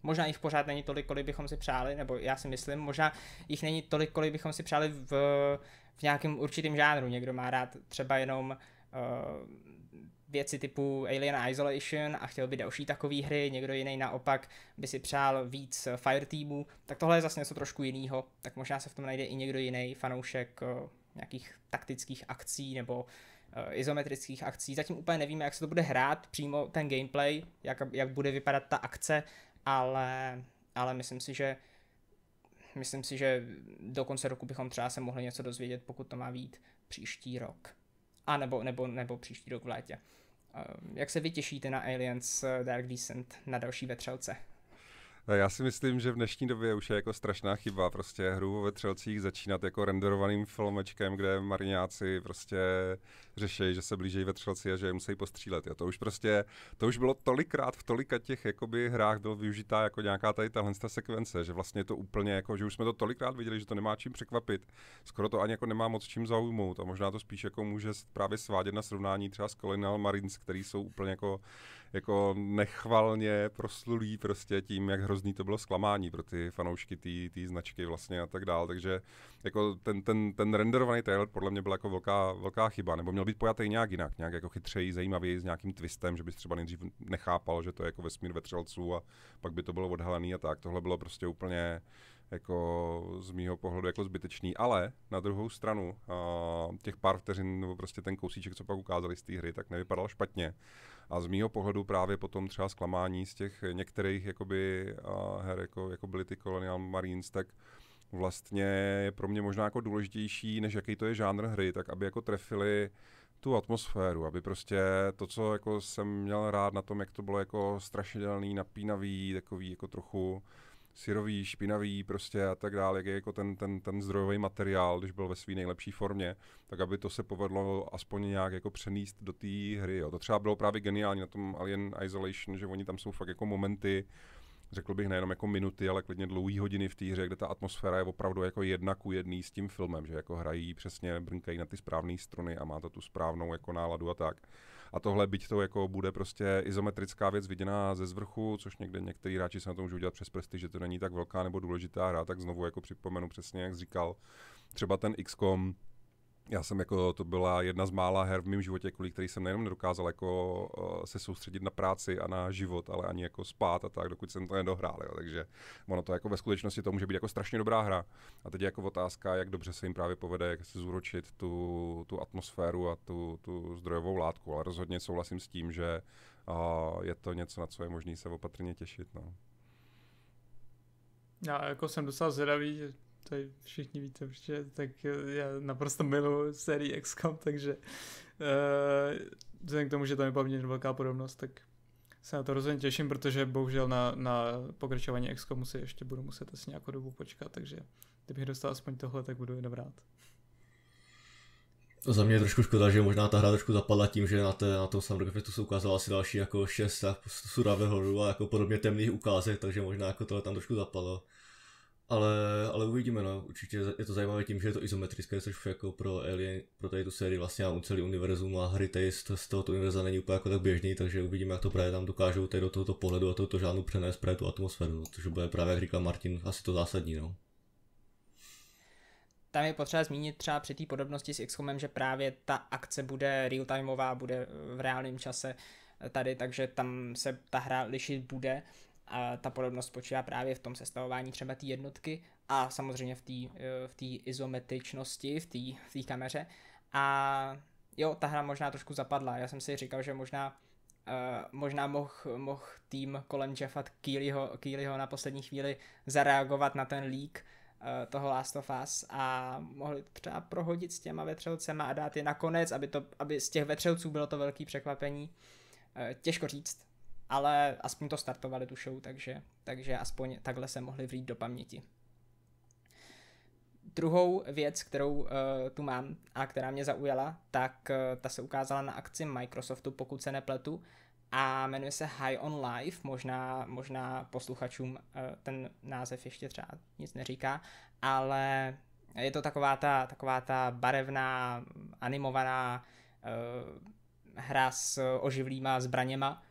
Speaker 4: možná jich pořád není tolik, kolik bychom si přáli, nebo já si myslím, možná jich není tolik, kolik bychom si přáli v, v nějakém určitém žánru. Někdo má rád třeba jenom uh, věci typu Alien Isolation a chtěl by další takové hry, někdo jiný naopak by si přál víc Fire Teamu, tak tohle je zase něco trošku jiného, tak možná se v tom najde i někdo jiný fanoušek uh, nějakých taktických akcí nebo Eh, izometrických akcí. Zatím úplně nevíme, jak se to bude hrát, přímo ten gameplay, jak, jak bude vypadat ta akce, ale, ale myslím si, že myslím si, že do konce roku bychom třeba se mohli něco dozvědět, pokud to má být příští rok. A nebo, nebo, nebo příští rok v létě. Jak se vytěšíte na Aliens Dark Descent na další vetřelce?
Speaker 1: Já si myslím, že v dnešní době už je jako strašná chyba prostě hru ve třelcích začínat jako renderovaným filmečkem, kde mariňáci prostě řeší, že se blíží ve třelci a že je musí postřílet. Jo. To už prostě, to už bylo tolikrát v tolika těch jakoby hrách byl využitá jako nějaká tady tahle sekvence, že vlastně to úplně jako, že už jsme to tolikrát viděli, že to nemá čím překvapit. Skoro to ani jako nemá moc čím zaujmout a možná to spíš jako může právě svádět na srovnání třeba s Colonial Marines, který jsou úplně jako jako nechvalně proslulý prostě tím, jak hrozný to bylo zklamání pro ty fanoušky té značky vlastně a tak dál, takže jako ten, ten, ten renderovaný trailer podle mě byla jako velká, velká chyba, nebo měl být pojatý nějak jinak, nějak jako chytřejí, zajímavý, s nějakým twistem, že bys třeba nejdřív nechápal, že to je jako vesmír vetřelců a pak by to bylo odhalený a tak. Tohle bylo prostě úplně jako z mýho pohledu jako zbytečný, ale na druhou stranu uh, těch pár vteřin nebo prostě ten kousíček, co pak ukázali z té hry, tak nevypadal špatně. A z mýho pohledu právě potom třeba zklamání z těch některých jakoby, uh, her, jako, jako byly ty Colonial Marines, tak vlastně je pro mě možná jako důležitější, než jaký to je žánr hry, tak aby jako trefili tu atmosféru, aby prostě to, co jako jsem měl rád na tom, jak to bylo jako strašidelný, napínavý, takový jako trochu syrový, špinavý prostě a tak dále, jak je jako ten, ten, ten zdrojový materiál, když byl ve své nejlepší formě, tak aby to se povedlo aspoň nějak jako přenést do té hry. Jo. To třeba bylo právě geniální na tom Alien Isolation, že oni tam jsou fakt jako momenty, řekl bych nejenom jako minuty, ale klidně dlouhý hodiny v té hře, kde ta atmosféra je opravdu jako jedna ku jedný s tím filmem, že jako hrají přesně, brnkají na ty správné struny a má to tu správnou jako náladu a tak. A tohle, byť to jako bude prostě izometrická věc viděná ze zvrchu, což někde některý hráči se na to můžou dělat přes prsty, že to není tak velká nebo důležitá hra, tak znovu jako připomenu přesně, jak říkal, třeba ten XCOM, já jsem jako, to byla jedna z mála her v mém životě, kvůli který jsem nejenom nedokázal jako uh, se soustředit na práci a na život, ale ani jako spát a tak, dokud jsem to nedohrál, jo. takže ono to jako ve skutečnosti to může být jako strašně dobrá hra. A teď je jako otázka, jak dobře se jim právě povede, jak se zúročit tu, tu atmosféru a tu, tu zdrojovou látku, ale rozhodně souhlasím s tím, že uh, je to něco, na co je možné se opatrně těšit. No.
Speaker 2: Já jako jsem docela zvědavý, tady všichni víte určitě, tak já naprosto miluji sérii XCOM, takže uh, vzhledem k tomu, že tam je poměrně velká podobnost, tak se na to rozhodně těším, protože bohužel na, na pokračování XCOMu si ještě budu muset asi nějakou dobu počkat, takže kdybych dostal aspoň tohle, tak budu jenom rád.
Speaker 3: Za mě je trošku škoda, že možná ta hra trošku zapadla tím, že na, té, na tom Summer Festu se ukázalo asi další jako šest suravého a jako podobně temných ukázek, takže možná jako tohle tam trošku zapadlo. Ale, ale uvidíme, no. Určitě je to zajímavé tím, že je to izometrické, což jako pro Alien, pro tady tu sérii vlastně a celý univerzum a hry tady z, z tohoto univerza není úplně jako tak běžný, takže uvidíme, jak to právě tam dokážou tady do tohoto pohledu a tohoto žádnou přenést právě tu atmosféru, no, což bude právě, jak říkal Martin, asi to zásadní, no.
Speaker 4: Tam je potřeba zmínit třeba při té podobnosti s XCOMem, že právě ta akce bude real-timeová, bude v reálném čase tady, takže tam se ta hra lišit bude a ta podobnost spočívá právě v tom sestavování třeba té jednotky a samozřejmě v té eh, v tý izometričnosti, v té v kameře. A jo, ta hra možná trošku zapadla. Já jsem si říkal, že možná Uh, možná mohl moh tým kolem Jeffa Keelyho, Keelyho na poslední chvíli zareagovat na ten leak uh, toho Last of Us a mohli třeba prohodit s těma vetřelcema a dát je nakonec, aby, to, aby z těch vetřelců bylo to velký překvapení. Uh, těžko říct, ale aspoň to startovali tu show, takže, takže aspoň takhle se mohli vrít do paměti. Druhou věc, kterou uh, tu mám a která mě zaujala, tak uh, ta se ukázala na akci Microsoftu, pokud se nepletu, a jmenuje se High on Life, možná, možná posluchačům uh, ten název ještě třeba nic neříká, ale je to taková ta, taková ta barevná, animovaná uh, hra s oživlýma zbraněma,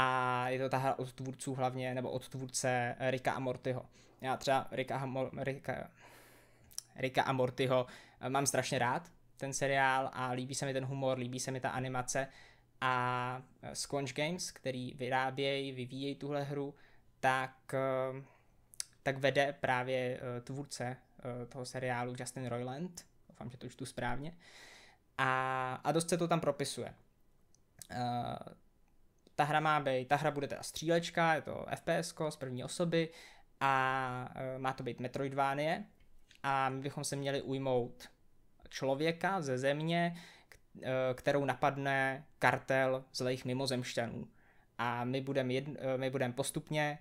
Speaker 4: a je to ta hra od tvůrců hlavně, nebo od tvůrce Rika a Mortyho. Já třeba Rika, a Rika, Rika a Mortyho eh, mám strašně rád, ten seriál a líbí se mi ten humor, líbí se mi ta animace. A eh, Squanch Games, který vyrábějí, vyvíjejí tuhle hru, tak, eh, tak vede právě tvůrce toho seriálu Justin Roiland, doufám, že to čtu správně, a, a dost se to tam propisuje ta hra má být, ta hra bude teda střílečka, je to FPS z první osoby a e, má to být Metroidvanie a my bychom se měli ujmout člověka ze země, kterou napadne kartel zlejch mimozemšťanů. A my budeme my budem postupně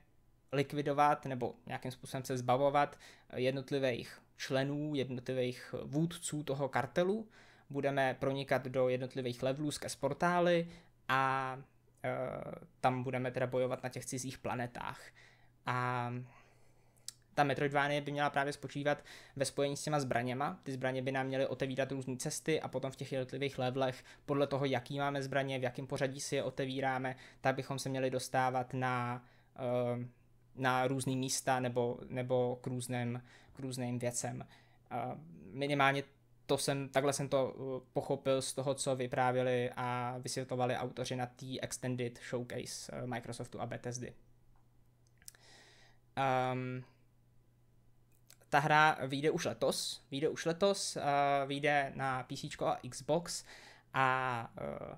Speaker 4: likvidovat nebo nějakým způsobem se zbavovat jednotlivých členů, jednotlivých vůdců toho kartelu. Budeme pronikat do jednotlivých levelů skrz portály a e, tam budeme teda bojovat na těch cizích planetách. A ta Metroidvania by měla právě spočívat ve spojení s těma zbraněma. Ty zbraně by nám měly otevírat různé cesty a potom v těch jednotlivých levelech, podle toho, jaký máme zbraně, v jakém pořadí si je otevíráme, tak bychom se měli dostávat na, uh, na různé místa nebo, nebo k, různým, k různým věcem. Uh, minimálně to jsem, takhle jsem to uh, pochopil z toho, co vyprávěli a vysvětlovali autoři na té Extended Showcase uh, Microsoftu a Bethesdy. Um, ta hra vyjde už letos, vyjde už letos, uh, vyjde na PC a Xbox a uh,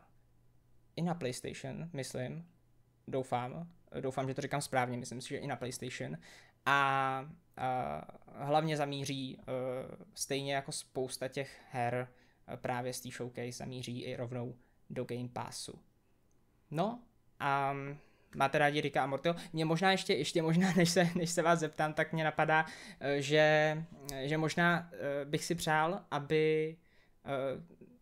Speaker 4: i na PlayStation, myslím, doufám, doufám, že to říkám správně, myslím si, že i na PlayStation a uh, hlavně zamíří uh, stejně jako spousta těch her uh, právě z té showcase zamíří i rovnou do Game Passu. No, a máte rádi Rika a Mortyho. Mě možná ještě, ještě možná, než se, než se vás zeptám, tak mě napadá, eh, že, že možná bych si přál, aby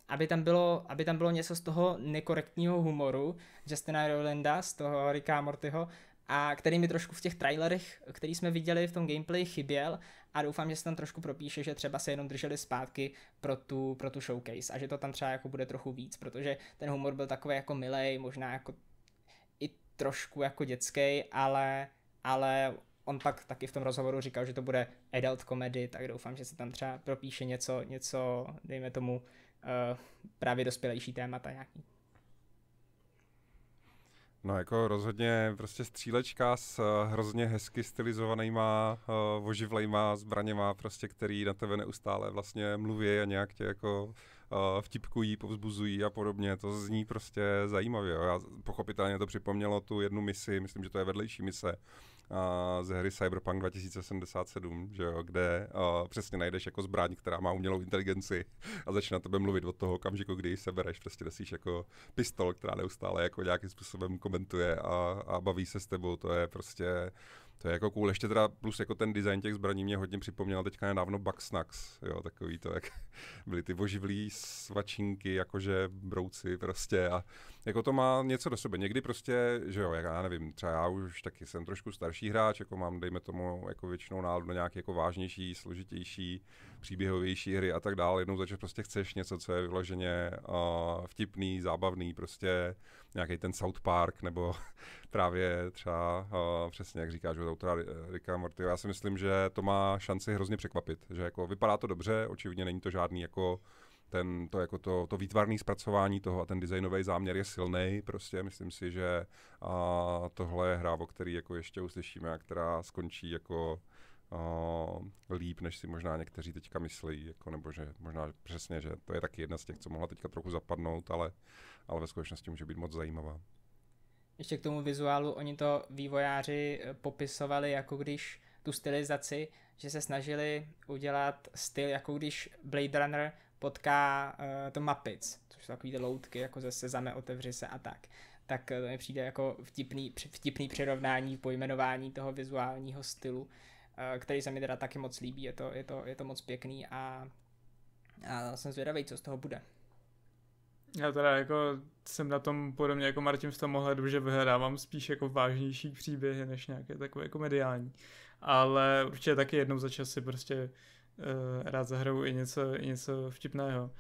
Speaker 4: aby tam, bylo, aby tam bylo něco z toho nekorektního humoru Justina Rowlanda, z toho Rika a Mortyho, a který mi trošku v těch trailerech, který jsme viděli v tom gameplay, chyběl a doufám, že se tam trošku propíše, že třeba se jenom drželi zpátky pro tu, pro tu showcase a že to tam třeba jako bude trochu víc, protože ten humor byl takový jako milej, možná jako trošku jako dětský, ale, ale on pak taky v tom rozhovoru říkal, že to bude adult comedy, tak doufám, že se tam třeba propíše něco, něco dejme tomu, uh, právě dospělejší témata nějaký.
Speaker 1: No jako rozhodně prostě střílečka s uh, hrozně hezky stylizovanýma, uh, oživlejma zbraněma, prostě který na tebe neustále vlastně mluví a nějak tě jako uh, vtipkují, povzbuzují a podobně. To zní prostě zajímavě. Já, pochopitelně to připomnělo tu jednu misi, myslím, že to je vedlejší mise, ze hry Cyberpunk 2077, že jo, kde uh, přesně najdeš jako zbraň, která má umělou inteligenci a začne na tebe mluvit od toho okamžiku, kdy ji sebereš. Prostě nosíš jako pistol, která neustále jako nějakým způsobem komentuje a, a baví se s tebou. To je prostě to je jako cool, ještě teda plus jako ten design těch zbraní mě hodně připomněl teďka nedávno Bugsnax, jo, takový to, jak byly ty oživlý svačinky, jakože brouci prostě a jako to má něco do sebe. Někdy prostě, že jo, jak já nevím, třeba já už taky jsem trošku starší hráč, jako mám, dejme tomu, jako většinou náladu na nějaké jako vážnější, složitější, příběhovější hry a tak dále. Jednou začas prostě chceš něco, co je vyloženě uh, vtipný, zábavný, prostě nějaký ten South Park, nebo právě třeba uh, přesně, jak říkáš, od autora Ricka Morty. Já si myslím, že to má šanci hrozně překvapit, že jako vypadá to dobře, očividně není to žádný jako ten, to, jako to, to výtvarné zpracování toho a ten designový záměr je silný. Prostě myslím si, že a tohle je hra, o který jako ještě uslyšíme a která skončí jako a, líp, než si možná někteří teďka myslí, jako, nebo že možná přesně, že to je taky jedna z těch, co mohla teďka trochu zapadnout, ale, ale ve skutečnosti může být moc zajímavá.
Speaker 4: Ještě k tomu vizuálu, oni to vývojáři eh, popisovali jako když tu stylizaci, že se snažili udělat styl, jako když Blade Runner potká uh, to Muppets, což jsou takový ty loutky, jako ze sezame otevři se a tak. Tak uh, to mi přijde jako vtipný, vtipný přirovnání pojmenování toho vizuálního stylu, uh, který se mi teda taky moc líbí, je to, je to, je to moc pěkný a, a jsem zvědavý, co z toho bude.
Speaker 2: Já teda jako jsem na tom podobně jako Martin v tom ohledu, že vyhledávám spíš jako vážnější příběhy, než nějaké takové komediální. Ale určitě taky jednou za čas si prostě uh, rád zahraju i něco, i něco vtipného.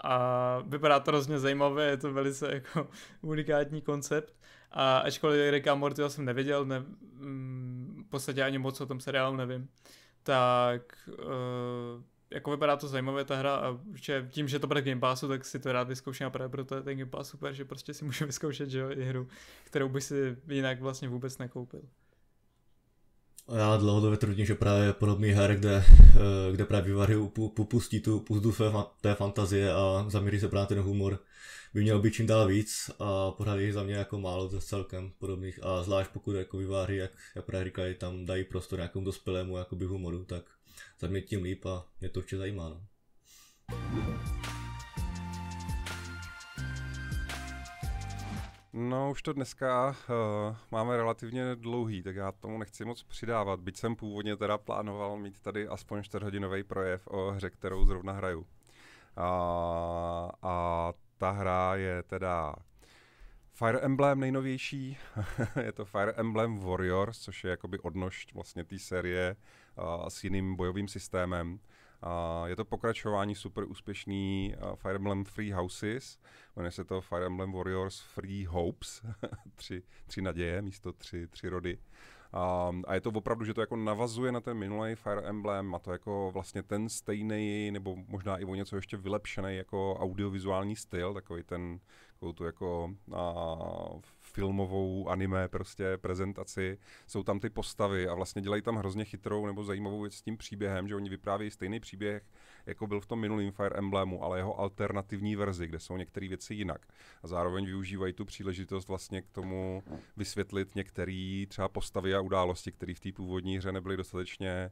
Speaker 2: A vypadá to hrozně zajímavé, je to velice jako unikátní koncept. A ačkoliv Ricka Morty jsem nevěděl, ne, mm, v podstatě ani moc o tom seriálu nevím, tak uh, jako vypadá to zajímavě ta hra a určitě tím, že to bude Game Passu, tak si to rád vyzkouším a právě proto je ten Game Pass super, že prostě si můžu vyzkoušet, že jo, i hru, kterou by si jinak vlastně vůbec nekoupil.
Speaker 3: Já dlouhodobě tvrdím, že právě podobný her, kde, eh, kde právě vývary popustí tu puzdu té fantazie a zamíří se právě ten humor, by měl být čím dál víc a pořád je za mě jako málo ze celkem podobných a zvlášť pokud jako výváři, jak, jak právě říkají, tam dají prostor nějakému dospělému jakoby humoru, tak za mě tím líp a mě to určitě zajímá. No.
Speaker 1: No, už to dneska uh, máme relativně dlouhý, tak já tomu nechci moc přidávat, byť jsem původně teda plánoval mít tady aspoň 4-hodinový projev o hře, kterou zrovna hraju. A, a ta hra je teda Fire Emblem nejnovější, je to Fire Emblem Warriors, což je jakoby odnož vlastně té série uh, s jiným bojovým systémem. Uh, je to pokračování super úspěšný uh, Fire Emblem Free Houses, jmenuje se to Fire Emblem Warriors Free Hopes, tři, tři naděje místo tři, tři rody. A je to opravdu, že to jako navazuje na ten minulý Fire Emblem, má to jako vlastně ten stejný, nebo možná i o něco ještě vylepšený jako audiovizuální styl, takový ten, takovou tu jako uh, filmovou anime prostě prezentaci, jsou tam ty postavy a vlastně dělají tam hrozně chytrou nebo zajímavou věc s tím příběhem, že oni vyprávějí stejný příběh, jako byl v tom minulém Fire Emblemu, ale jeho alternativní verzi, kde jsou některé věci jinak. A zároveň využívají tu příležitost vlastně k tomu vysvětlit některé třeba postavy a události, které v té původní hře nebyly dostatečně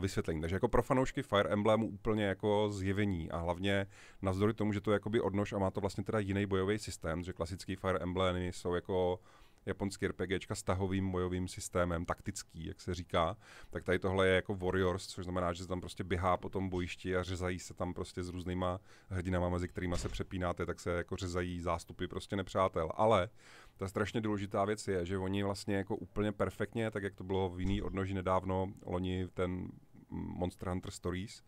Speaker 1: vysvětlení. Takže jako pro fanoušky Fire Emblemu úplně jako zjevení a hlavně navzdory tomu, že to je jakoby odnož a má to vlastně teda jiný bojový systém, že klasický Fire Emblemy jsou jako japonský RPGčka s tahovým bojovým systémem, taktický, jak se říká, tak tady tohle je jako Warriors, což znamená, že se tam prostě běhá po tom bojišti a řezají se tam prostě s různýma hrdinama, mezi kterými se přepínáte, tak se jako řezají zástupy prostě nepřátel. Ale ta strašně důležitá věc je, že oni vlastně jako úplně perfektně, tak jak to bylo v jiný odnoži nedávno, loni ten Monster Hunter Stories,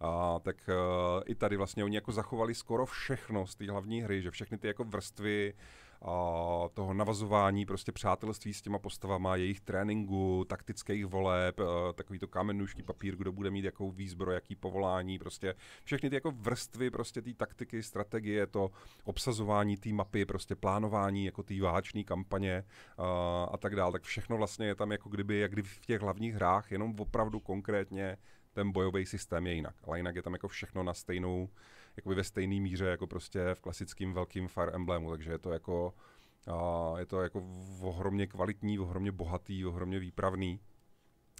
Speaker 1: a, tak uh, i tady vlastně oni jako zachovali skoro všechno z té hlavní hry, že všechny ty jako vrstvy a toho navazování prostě přátelství s těma postavama, jejich tréninku, taktických voleb, takový to kamenušní papír, kdo bude mít jakou výzbroj, jaký povolání, prostě všechny ty jako vrstvy prostě té taktiky, strategie, to obsazování té mapy, prostě plánování jako té váčné kampaně a, a tak dále, tak všechno vlastně je tam jako kdyby, jak kdyby v těch hlavních hrách, jenom opravdu konkrétně ten bojový systém je jinak, ale jinak je tam jako všechno na stejnou, jakoby ve stejné míře jako prostě v klasickém velkým Fire Emblemu, takže je to jako a je to jako ohromně kvalitní, ohromně bohatý, ohromně výpravný.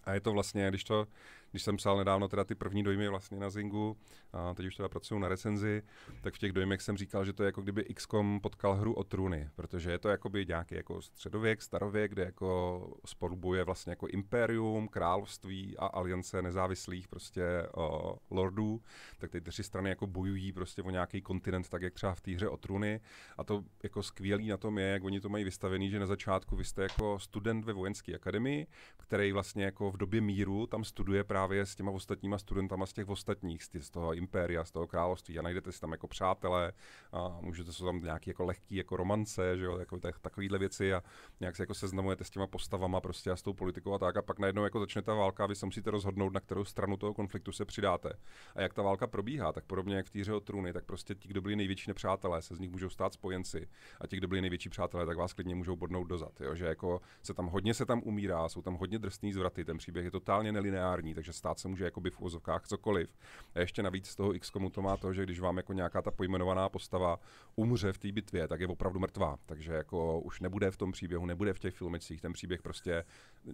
Speaker 1: A je to vlastně, když to když jsem psal nedávno teda ty první dojmy vlastně na Zingu, a teď už teda pracuju na recenzi, tak v těch dojmech jsem říkal, že to je jako kdyby XCOM potkal hru o trůny, protože je to jakoby nějaký jako středověk, starověk, kde jako spolubuje vlastně jako impérium, království a aliance nezávislých prostě uh, lordů, tak ty tři strany jako bojují prostě o nějaký kontinent, tak jak třeba v té hře o trůny. A to jako skvělý na tom je, jak oni to mají vystavený, že na začátku vy jste jako student ve vojenské akademii, který vlastně jako v době míru tam studuje právě právě s těma ostatníma studentama z těch ostatních, z toho impéria, z toho království a najdete si tam jako přátelé a můžete se tam nějaký jako lehký jako romance, že jo, jako tak, takovýhle věci a nějak se jako seznamujete s těma postavama prostě a s tou politikou a tak a pak najednou jako začne ta válka a vy se musíte rozhodnout, na kterou stranu toho konfliktu se přidáte. A jak ta válka probíhá, tak podobně jak v týře o trůny, tak prostě ti, kdo byli největší nepřátelé, se z nich můžou stát spojenci a ti, kdo byli největší přátelé, tak vás klidně můžou bodnout dozad, jo? že jako se tam hodně se tam umírá, jsou tam hodně drsný zvraty, ten příběh je totálně nelineární, takže stát se může jakoby v úzovkách cokoliv. A ještě navíc z toho XCOMu to má to, že když vám jako nějaká ta pojmenovaná postava umře v té bitvě, tak je opravdu mrtvá. Takže jako už nebude v tom příběhu, nebude v těch filmicích, ten příběh prostě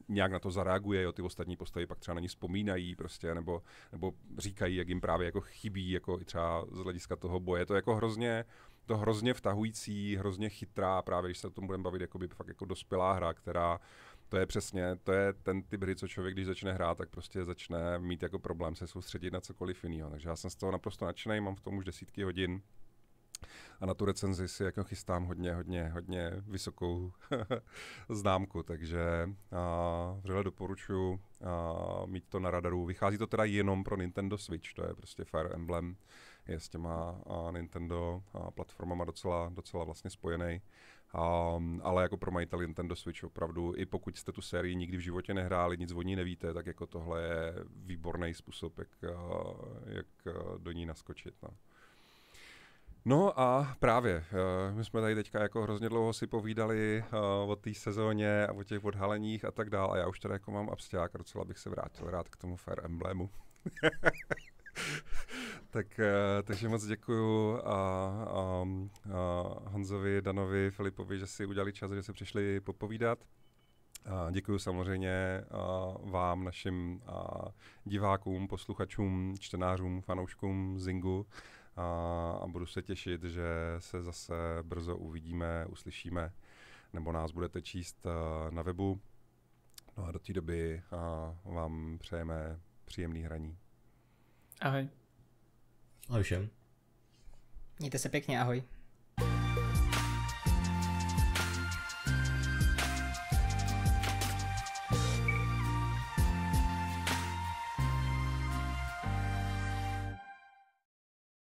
Speaker 1: nějak na to zareaguje, jo, ty ostatní postavy pak třeba na ní vzpomínají prostě, nebo, nebo říkají, jak jim právě jako chybí, jako i třeba z hlediska toho boje. To je jako hrozně, to hrozně vtahující, hrozně chytrá, právě když se o tom budeme bavit, jako by fakt jako dospělá hra, která to je přesně, to je ten typ hry, co člověk, když začne hrát, tak prostě začne mít jako problém se soustředit na cokoliv jiného. Takže já jsem z toho naprosto nadšený, mám v tom už desítky hodin a na tu recenzi si jako chystám hodně, hodně, hodně vysokou známku, takže a, vřele doporučuji a, mít to na radaru. Vychází to teda jenom pro Nintendo Switch, to je prostě Fire Emblem, je s těma a, Nintendo a, platformama docela, docela vlastně spojený. Um, ale jako pro majiteli Nintendo Switch opravdu, i pokud jste tu sérii nikdy v životě nehráli, nic o ní nevíte, tak jako tohle je výborný způsob, jak, jak do ní naskočit. No. No a právě, uh, my jsme tady teďka jako hrozně dlouho si povídali uh, o té sezóně a o těch odhaleních a tak dále a já už tady jako mám absťák a docela bych se vrátil rád k tomu Fire Emblemu. tak, uh, takže moc děkuju a, a, a Honzovi, Danovi, Filipovi, že si udělali čas, že se přišli popovídat. A děkuji samozřejmě a vám, našim a divákům, posluchačům, čtenářům, fanouškům Zingu a, a budu se těšit, že se zase brzo uvidíme, uslyšíme, nebo nás budete číst na webu. No a do té doby vám přejeme příjemný hraní.
Speaker 2: Ahoj.
Speaker 3: Ahoj všem.
Speaker 4: Mějte se pěkně, ahoj.